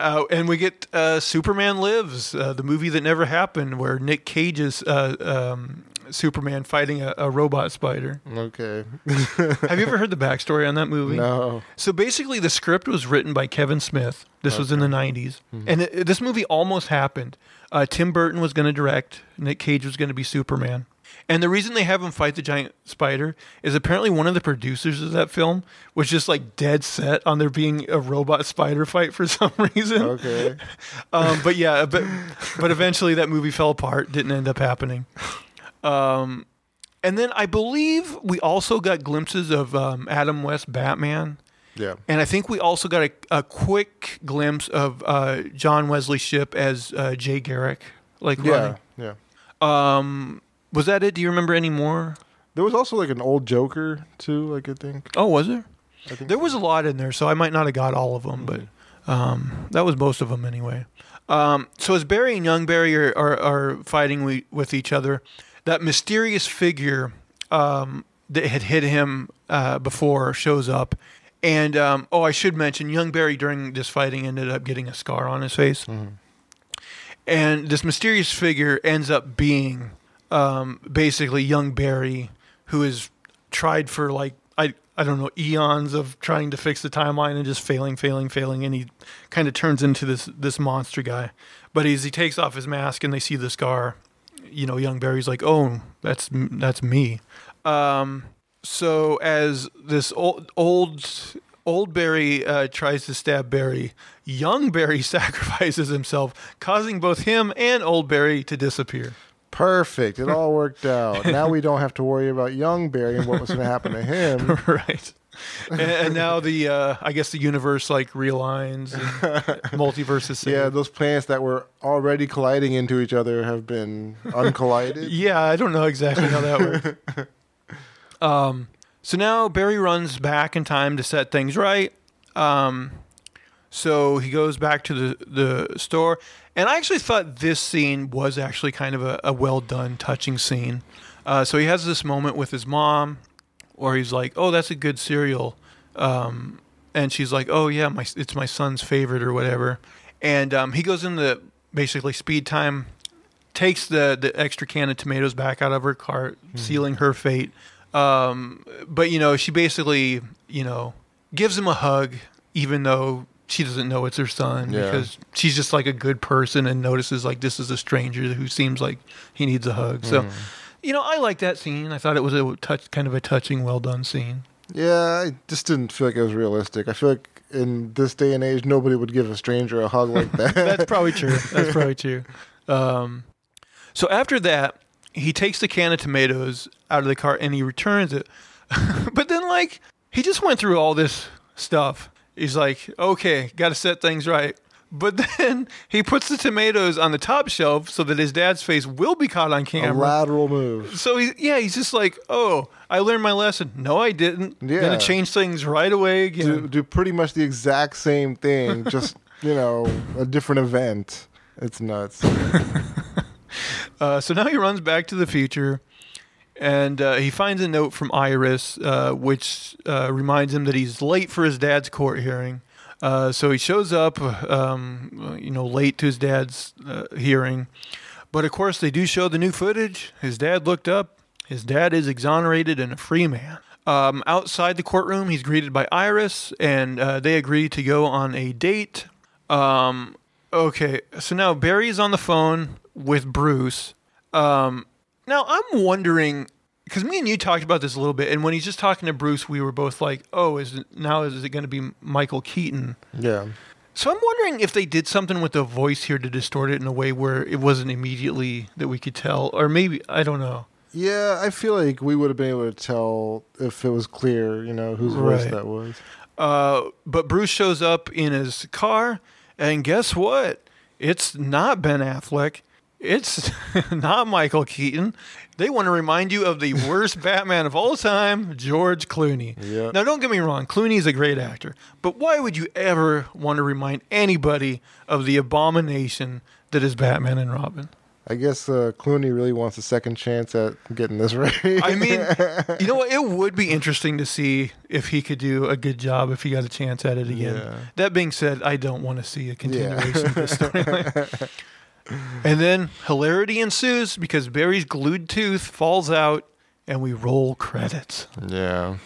Uh, and we get uh, Superman Lives, uh, the movie that never happened, where Nick Cage's uh, um, Superman fighting a, a robot spider. Okay. Have you ever heard the backstory on that movie? no. So basically, the script was written by Kevin Smith. This was in the 90s. And it, it- this movie almost happened. Uh, Tim Burton was going to direct, Nick Cage was going to be Superman. And the reason they have him fight the giant spider is apparently one of the producers of that film was just like dead set on there being a robot spider fight for some reason. Okay. Um, but yeah, but but eventually that movie fell apart. Didn't end up happening. Um, and then I believe we also got glimpses of um, Adam West Batman, Yeah. and I think we also got a, a quick glimpse of uh, John Wesley Shipp as uh, Jay Garrick. Like, Yeah. running. Yeah. Um, was that it? Do you remember any more? There was also like an old Joker too. Like I think. Oh, was there? I think There was a lot in there, so I might not have got all of them, but um, that was most of them anyway. Um, so as Barry and Young Barry are, are, are fighting we, with each other, that mysterious figure um, that had hit him uh, before shows up. And um, oh, I should mention, Young Barry during this fighting ended up getting a scar on his face. And this mysterious figure ends up being um, basically young Barry, who is tried for like I I don't know eons of trying to fix the timeline and just failing, failing, failing, and he kind of turns into this this monster guy. But as he takes off his mask and they see the scar, you know, young Barry's like, "Oh, that's that's me." Um, so as this old old old Barry uh, tries to stab Barry, young Barry sacrifices himself, causing both him and old Barry to disappear. Perfect. It all worked out. now we don't have to worry about young Barry and what was going to happen to him. right. And, and now the uh, I guess the universe like realigns and multiverse is Yeah, those planets that were already colliding into each other have been uncollided. Yeah, I don't know exactly how that works. um, so now Barry runs back in time to set things right. Um, so he goes back to the, the store. And I actually thought this scene was actually kind of a, a well done, touching scene. Uh, so he has this moment with his mom where he's like, "Oh, that's a good cereal," um, and she's like, "Oh yeah, my it's my son's favorite or whatever." And um, he goes into basically speed time, takes the the extra can of tomatoes back out of her cart, sealing her fate. Um, but you know, she basically you know gives him a hug, even though she doesn't know it's her son Yeah. because she's just like a good person and notices like this is a stranger who seems like he needs a hug. So. You know, I like that scene. I thought it was a touch, kind of a touching, well done scene. Yeah, I just didn't feel like it was realistic. I feel like in this day and age, nobody would give a stranger a hug like that. That's probably true. That's probably true. Um, so after that, he takes the can of tomatoes out of the cart and he returns it. but then, like, he just went through all this stuff. He's like, okay, got to set things right. But then he puts the tomatoes on the top shelf so that his dad's face will be caught on camera. A lateral move. So he, yeah, he's just like, "Oh, I learned my lesson. No, I didn't. Yeah. Gonna change things right away again." Do, do pretty much the exact same thing, just you know, a different event. It's nuts. Uh, so now he runs back to the future, and uh, he finds a note from Iris, uh, which uh, reminds him that he's late for his dad's court hearing. Uh, so he shows up, um, you know, late to his dad's uh, hearing. But of course, they do show the new footage. His dad looked up. His dad is exonerated and a free man. Um, outside the courtroom, he's greeted by Iris, and uh, they agree to go on a date. Um, okay, so now Barry's on the phone with Bruce. Um, now I'm wondering because me and you talked about this a little bit, and when he's just talking to Bruce, we were both like, "Oh, is it, now is it going to be Michael Keaton?" Yeah. So I'm wondering if they did something with the voice here to distort it in a way where it wasn't immediately that we could tell, or maybe I don't know. Yeah, I feel like we would have been able to tell if it was clear, you know, whose voice Right. that was. Uh, but Bruce shows up in his car, and guess what? It's not Ben Affleck. It's not Michael Keaton. They want to remind you of the worst Batman of all time, George Clooney. Yeah. Now, don't get me wrong, Clooney's a great actor, but why would you ever want to remind anybody of the abomination that is Batman and Robin? I guess uh, Clooney really wants a second chance at getting this right. I mean, you know what? It would be interesting to see if he could do a good job if he got a chance at it again. Yeah. That being said, I don't want to see a Yeah. continuation of this storyline. and then hilarity ensues because Barry's glued tooth falls out and we roll credits. yeah.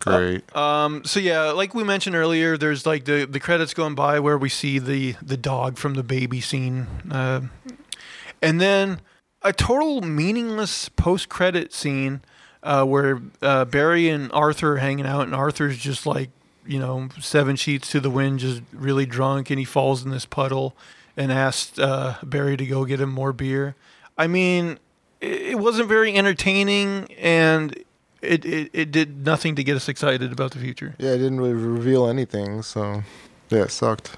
Great. Um, so yeah, like we mentioned earlier, there's like the, the credits going by where we see the the dog from the baby scene, uh, and then a total meaningless post credit scene uh, where uh, Barry and Arthur are hanging out, and Arthur's just like you know seven sheets to the wind, just really drunk, and he falls in this puddle and asked uh, Barry to go get him more beer. I mean, it, wasn't very entertaining, and it, it, it did nothing to get us excited about the future. yeah, it didn't really reveal anything, so yeah, it sucked.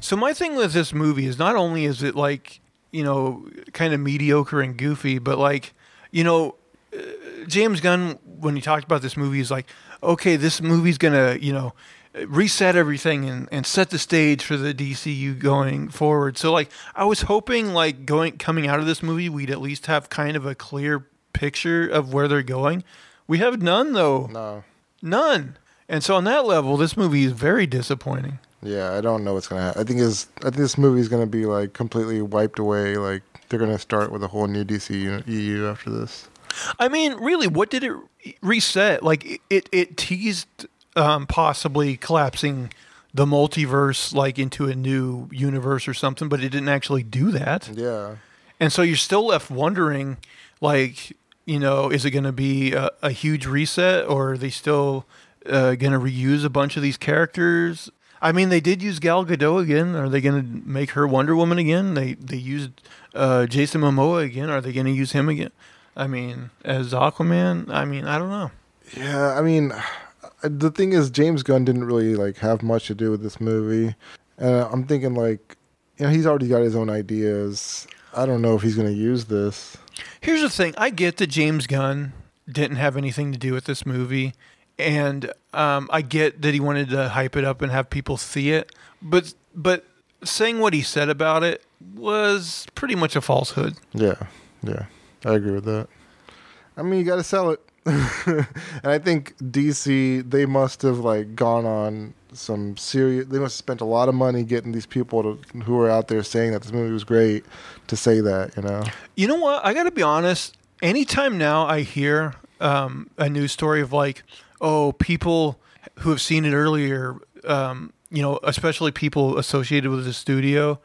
So my thing with this movie is not only is it like you know kind of mediocre and goofy, but like you know uh, James Gunn when he talked about this movie is like, okay, this movie's gonna you know reset everything and, and set the stage for the DCU going forward. So like I was hoping like going coming out of this movie we'd at least have kind of a clear picture of where they're going. We have none though. No. None. And so on that level, this movie is very disappointing. Yeah, I don't know what's gonna happen. I think is I think this movie's gonna be like completely wiped away. Like they're gonna start with a whole new DC EU after this. I mean, really, what did it reset? Like it, it, it teased um, possibly collapsing the multiverse like into a new universe or something, but it didn't actually do that. Yeah. And so you're still left wondering, like, you know, is it going to be a, a huge reset, or are they still uh, going to reuse a bunch of these characters? I mean, they did use Gal Gadot again. Are they going to make her Wonder Woman again? They they used uh, Jason Momoa again. Are they going to use him again? I mean, as Aquaman. I mean, I don't know. Yeah, I mean, the thing is, James Gunn didn't really like have much to do with this movie, and I'm thinking like, you know, he's already got his own ideas. I don't know if he's gonna use this. Here's the thing: I get that James Gunn didn't have anything to do with this movie, and um, I get that he wanted to hype it up and have people see it. But but saying what he said about it was pretty much a falsehood. Yeah, yeah, I agree with that. I mean, you got to sell it, and I think DC they must have like gone on some serious. They must have spent a lot of money getting these people to, who are out there saying that this movie was great to say that. You know, You know what? I got to be honest. Anytime now I hear um, a news story of like, oh, people who have seen it earlier, um, you know, especially people associated with the studio,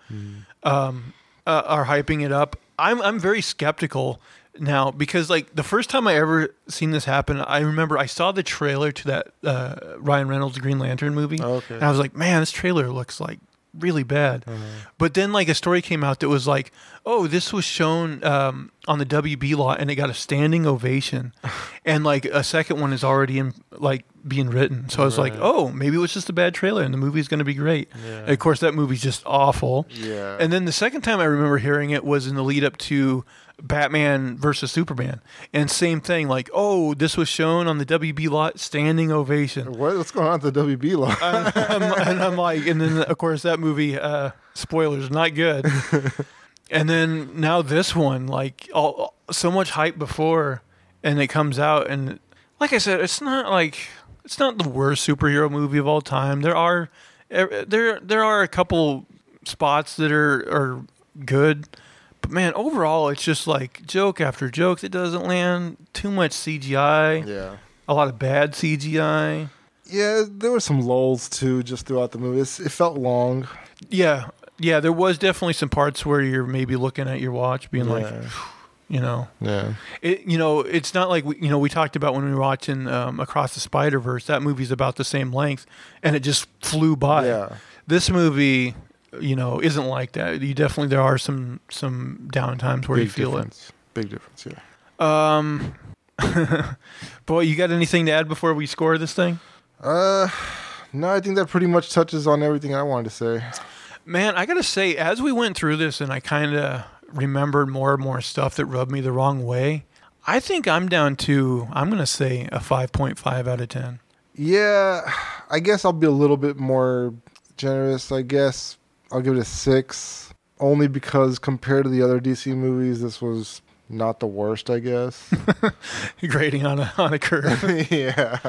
um, uh, are hyping it up. I'm I'm very skeptical now because like the first time I ever seen this happen, I remember I saw the trailer to that uh, Ryan Reynolds Green Lantern movie, Okay. and I was like, man, this trailer looks like really bad. Uh-huh. But then like a story came out that was like, oh, this was shown um, on the WB lot and it got a standing ovation, and like a second one is already in like being written. So I was like, oh, maybe it was just a bad trailer and the movie's going to be great. Yeah. Of course, that movie's just awful. Yeah. And then the second time I remember hearing it was in the lead up to Batman versus Superman. And same thing, like, oh, this was shown on the WB lot, standing ovation. What, what's going on at the WB lot? I'm- and I'm like, and then of course that movie, uh, spoilers, not good. and then now this one, like, all so much hype before, and it comes out, and like I said, it's not like it's not the worst superhero movie of all time. There are er, there there are a couple spots that are are good. But man, overall, it's just like joke after joke that doesn't land. Too much CGI, yeah. a lot of bad CGI. Yeah, there were some lulls too, just throughout the movie. It's, it felt long. Yeah, yeah, there was definitely some parts where you're maybe looking at your watch, being like, you know, Yeah. it, you know, it's not like we, you know we talked about when we were watching um, Across the Spider Verse. That movie's about the same length, and it just flew by. Yeah. This movie, you know, isn't like that. You definitely there are some some down times where you feel difference. Big difference. Yeah. Um, boy, you got anything to add before we score this thing? Uh, no, I think that pretty much touches on everything I wanted to say. Man, I gotta say, as we went through this and I kind of remembered more and more stuff that rubbed me the wrong way, I think I'm down to, I'm gonna say a 5.5 out of 10. Yeah, I guess I'll be a little bit more generous. I guess I'll give it a six, only because compared to the other DC movies, this was not the worst. I guess. Grading on a, on a curve. yeah.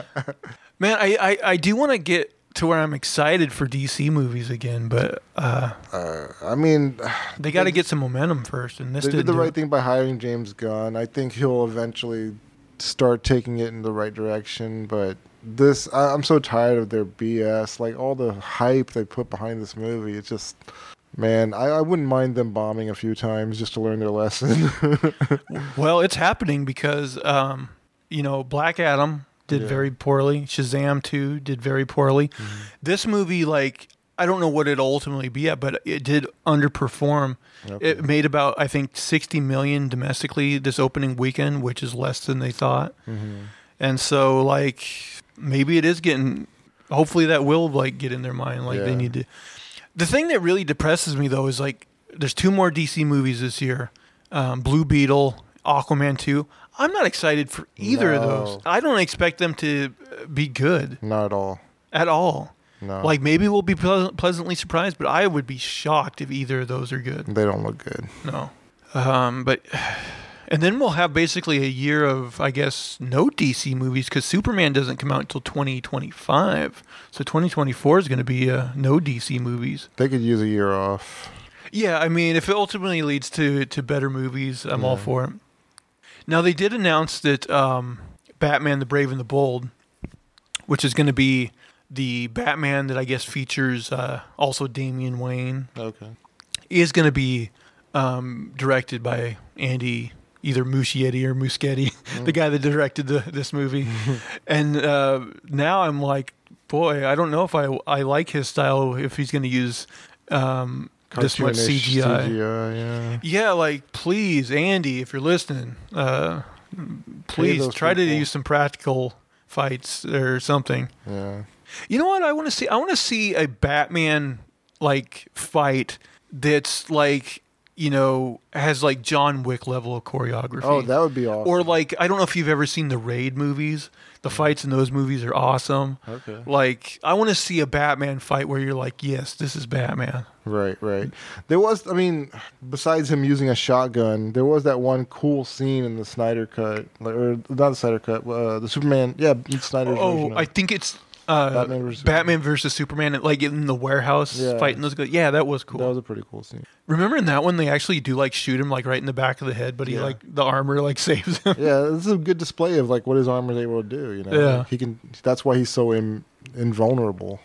Man, I, I, I do want to get to where I'm excited for DC movies again, but uh, Uh, I mean, they got to get some momentum first, and this they did the right thing by hiring James Gunn. I think he'll eventually start taking it in the right direction. But this, I, I'm so tired of their BS. Like all the hype they put behind this movie. It's just, man, I, I wouldn't mind them bombing a few times just to learn their lesson. Well, it's happening because, um, you know, Black Adam did Yeah. very poorly. Shazam 2 did very poorly. This movie, like, I don't know what it'll ultimately be at, but it did underperform. Okay. It made about, I think, 60 million domestically this opening weekend, which is less than they thought. Mhm. And so, like, maybe it is getting. Hopefully, that will like get in their mind. Like they need to. The thing that really depresses me though is like there's two more DC movies this year, um, Blue Beetle, Aquaman two. I'm not excited for either of those. I don't expect them to uh, be good Not at all. at all. No. Like maybe we'll be pleas- pleasantly surprised, but I would be shocked if either of those are good. they don't look good. No. Um, but and then we'll have basically a year of I guess no DC movies because Superman doesn't come out until 2025. So 2024 is going to be uh, no DC movies. They could use a year off. Yeah, I mean, if it ultimately leads to to better movies, I'm all for it. Now they did announce that um, Batman: The Brave and the Bold, which is going to be the Batman that I guess features uh, also Damian Wayne, Okay. is going to be um, directed by Andy either Muschietti or Muschietti, the guy that directed the, this movie. and uh, now I'm like, boy, I don't know if I I like his style if he's going to use um, this much CGI. CGI, yeah. Yeah, like please, Andy, if you're listening, uh, please try to people. use some practical fights or something. Yeah. You know what I want to see? I want to see a Batman like fight that's like you know has like John Wick level of choreography. Oh, that would be awesome. or like I don't know if you've ever seen the Raid movies. The fights in those movies are awesome. Okay. Like I want to see a Batman fight where you're like, yes, this is Batman. Right, right. There was, I mean, besides him using a shotgun, there was that one cool scene in the Snyder cut, or not the Snyder cut, uh, the Superman, yeah, Snyder's Oh, version. I think it's uh, Batman versus Batman versus Superman, like in the warehouse Yeah. fighting those guys. Yeah, that was cool. That was a pretty cool scene. Remember in that one they actually do like shoot him like right in the back of the head, but he Yeah. like the armor like saves him. Yeah, this is a good display of like what his armor is able to do. You know, Yeah. Like, he can. That's why he's so in, invulnerable.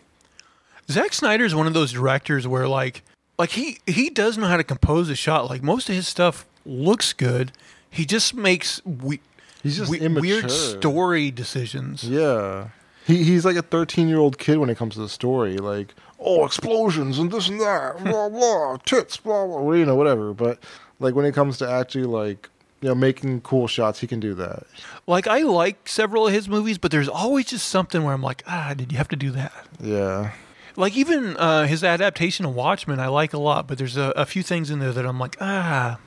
Zack Snyder's one of those directors where like like he he does know how to compose a shot. Like most of his stuff looks good. He just makes we, He's just we- immature. weird story decisions. Yeah, he he's like a thirteen year old kid when it comes to the story. Like, oh, explosions and this and that, blah blah, tits, blah blah, you know, whatever. But like when it comes to actually like, you know making cool shots, he can do that. Like I like several of his movies, but there's always just something where I'm like, ah, did you have to do that? Yeah. Like even uh, his adaptation of Watchmen, I like a lot, but there's a, a few things in there that I'm like, ah,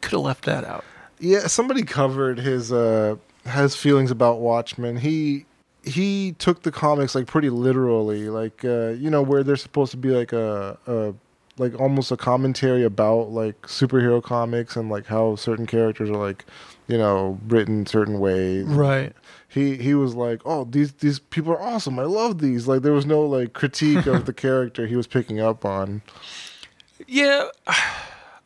could have left that out. Yeah, somebody covered his uh his feelings about Watchmen. He he took the comics like pretty literally, like uh, you know where they're supposed to be like a, a like almost a commentary about like superhero comics and like how certain characters are like you know written certain ways. Right. He he was like, oh these these people are awesome. I love these. Like there was no like critique of the character he was picking up on. Yeah,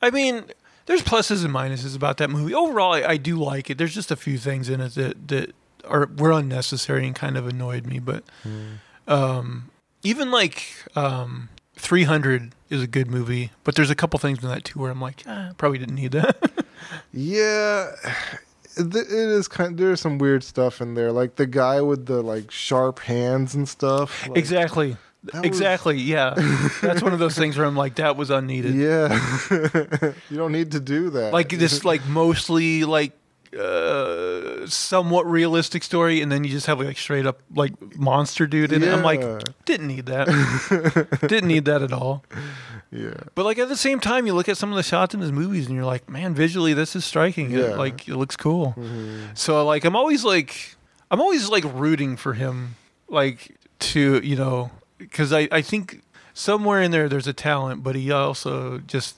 I mean, there's pluses and minuses about that movie. Overall, I, I do like it. There's just a few things in it that that are were unnecessary and kind of annoyed me. But um, even like um, 300 is a good movie, but there's a couple things in that too where I'm like, ah, probably didn't need that. Yeah, it is kind. there's some weird stuff in there, like the guy with the like sharp hands and stuff. Like, exactly. that was- Exactly. Yeah, that's one of those things where I'm like, that was unneeded. Yeah, you don't need to do that. Like this, like mostly like uh somewhat realistic story and then you just have like straight up like monster dude in it i'm Yeah. like didn't need that didn't need that at all yeah, but like at the same time you look at some of the shots in his movies and you're like man visually this is striking Yeah. Mm-hmm. like it looks cool so like i'm always like i'm always like rooting for him like to you know because i i think somewhere in there there's a talent but he also just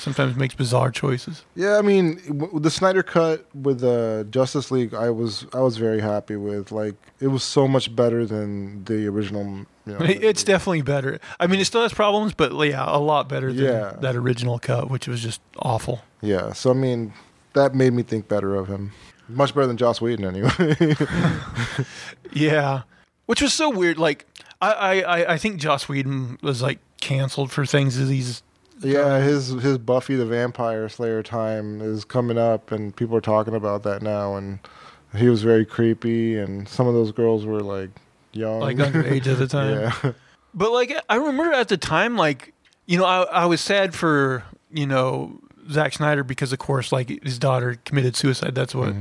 sometimes makes bizarre choices yeah. I mean, w- the Snyder cut with the Justice League, I was I was very happy with. Like, it was so much better than the original. You know, It's definitely better. I mean, it still has problems, but yeah, a lot better than Yeah. that original cut, which was just awful. yeah. So I mean, that made me think better of him. Much better than Joss Whedon, anyway. Yeah, which was so weird. Like, I, I, I- I think Joss Whedon was like canceled for things that he's. Yeah, his his Buffy the Vampire Slayer time is coming up, and people are talking about that now. And he was very creepy, and some of those girls were like young, Like underage at the time, yeah, but like I remember at the time, like you know, I, I was sad for you know Zack Snyder because of course, like his daughter committed suicide. That's what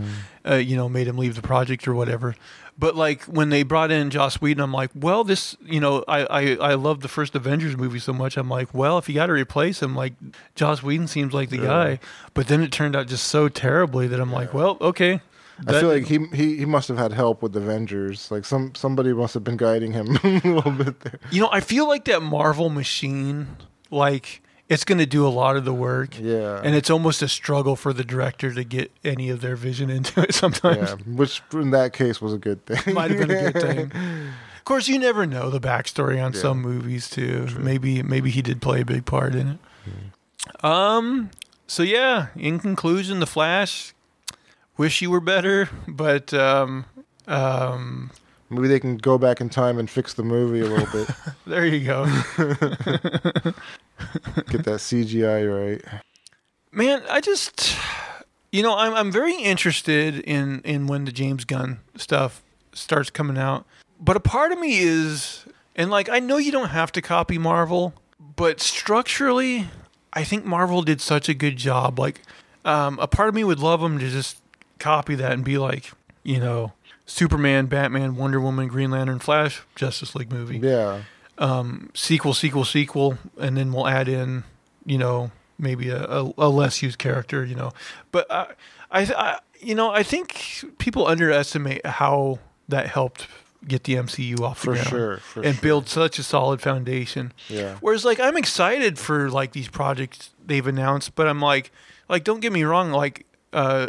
uh, you know made him leave the project or whatever. But like when they brought in Joss Whedon, I'm like, well, this, you know, I I, I love the first Avengers movie so much. I'm like, well, if you got to replace him, like Joss Whedon seems like the Yeah. guy. But then it turned out just so terribly that I'm like, well, okay. I That- feel like he, he he must have had help with Avengers. Like some somebody must have been guiding him a little bit there. you know, I feel like that Marvel machine, like it's going to do a lot of the work. Yeah, And it's almost a struggle for the director to get any of their vision into it sometimes. yeah, which in that case was a good thing. Might have been a good thing. Of course, you never know the backstory on Yeah. some movies too. Maybe maybe he did play a big part in it. Um. So yeah, in conclusion, the Flash. Wish you were better, but um, um, Maybe they can go back in time and fix the movie a little bit, there you go, get that CGI right. man. I just, you know, I'm I'm very interested in in when the James Gunn stuff starts coming out, but a part of me is, and like I know you don't have to copy Marvel, but structurally, I think Marvel did such a good job. Like, um, a part of me would love them to just copy that and be like, you know, Superman, Batman, Wonder Woman, Green Lantern, Flash, Justice League movie, Yeah, um, sequel, sequel, sequel, and then we'll add in, you know, maybe a, a, a less used character, you know. But I, I, I, you know, I think people underestimate how that helped get the MCU off the for ground sure. For and sure. build such a solid foundation. Yeah, Whereas like I'm excited for like these projects they've announced, but I'm like like don't get me wrong, like uh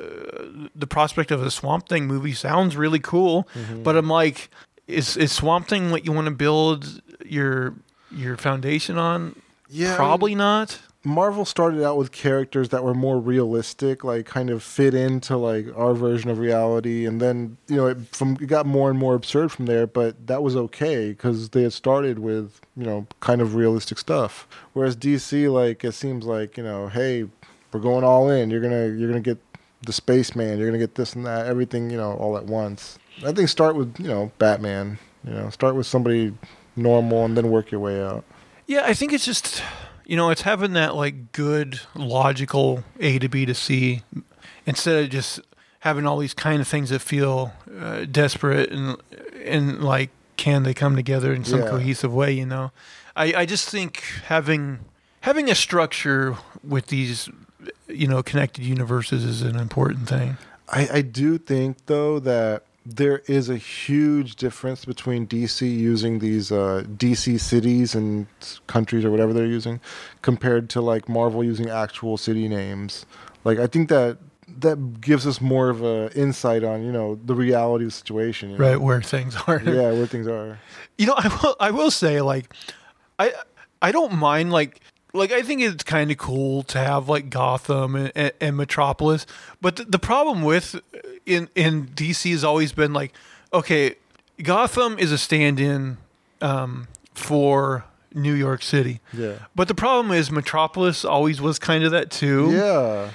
the prospect of a Swamp Thing movie sounds really cool, Mm-hmm. but I'm like is is Swamp Thing what you want to build your your foundation on? yeah. I mean, Probably not. Marvel started out with characters that were more realistic, like kind of fit into like our version of reality, and then you know it from it got more and more absurd from there. But that was okay because they had started with you know kind of realistic stuff. Whereas DC, like it seems like you know, hey, we're going all in. You're gonna you're gonna get the spaceman. You're gonna get this and that, everything you know all at once. I think start with you know Batman. You know, start with somebody normal and then work your way out. Yeah, I think it's just you know, it's having that like good logical A to B to C instead of just having all these kind of things that feel uh, desperate and and like can they come together in some Yeah. cohesive way? You know, I I just think having having a structure with these you know connected universes is an important thing. I, I do think though that there is a huge difference between DC using these uh, DC cities and countries or whatever they're using, compared to like Marvel using actual city names. Like I think that that gives us more of a insight on you know the reality of the situation. you know? Right where things are. Yeah, where things are. You know, I will. I will say, like, I I don't mind like like I think it's kind of cool to have like Gotham and, and, and Metropolis, but the, the problem with uh, in in DC has always been like, okay, Gotham is a stand-in um, for New York City, Yeah. but the problem is Metropolis always was kind of that too Yeah.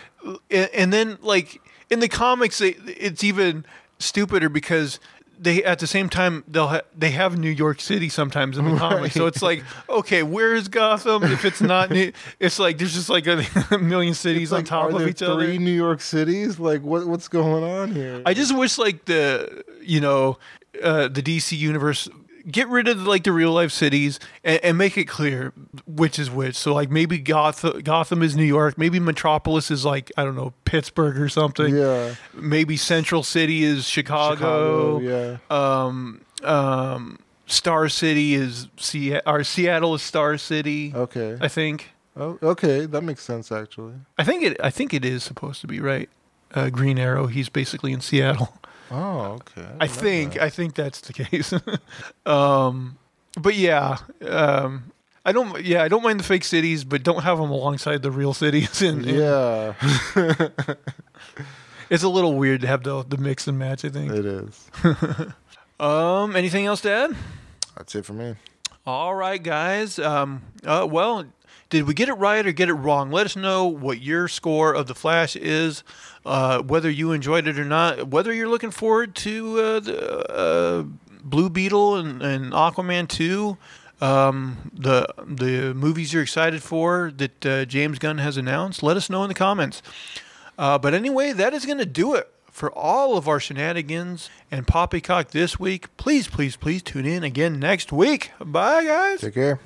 and, and then like in the comics they, it's even stupider because they at the same time they'll ha- they have New York City sometimes in the comics so it's like okay where is Gotham if it's not New it's like there's just like a, million cities on Like, top are of each three other New York cities? Like what what's going on here? I just wish like the you know uh, the DC universe get rid of like the real life cities and, and make it clear which is which. So like maybe Gotham Gotham is New York, maybe Metropolis is like I don't know Pittsburgh or something. yeah. Maybe Central City is Chicago. yeah. Um, um, Star City is Se- or Seattle is Star City. Okay. I think. Oh, okay, that makes sense actually. I think it. I think it is supposed to be right. Uh, Green Arrow. He's basically in Seattle. Oh, okay. I think I think that's the case. um, but yeah, um, I don't. Yeah, I don't mind the fake cities, but don't have them alongside the real cities. And, and Yeah, it's a little weird to have the the mix and match. I think. it is. Um, anything else to add? That's it for me. All right, guys. Um, uh, well, did we get it right or get it wrong? Let us know what your score of the Flash is, uh, whether you enjoyed it or not, whether you're looking forward to uh, the uh, Blue Beetle and, and Aquaman two, um, the the movies you're excited for that uh, James Gunn has announced. Let us know in the comments. Uh, but anyway, that is going to do it for all of our shenanigans and poppycock this week. Please, please, please tune in again next week. Bye, guys. Take care.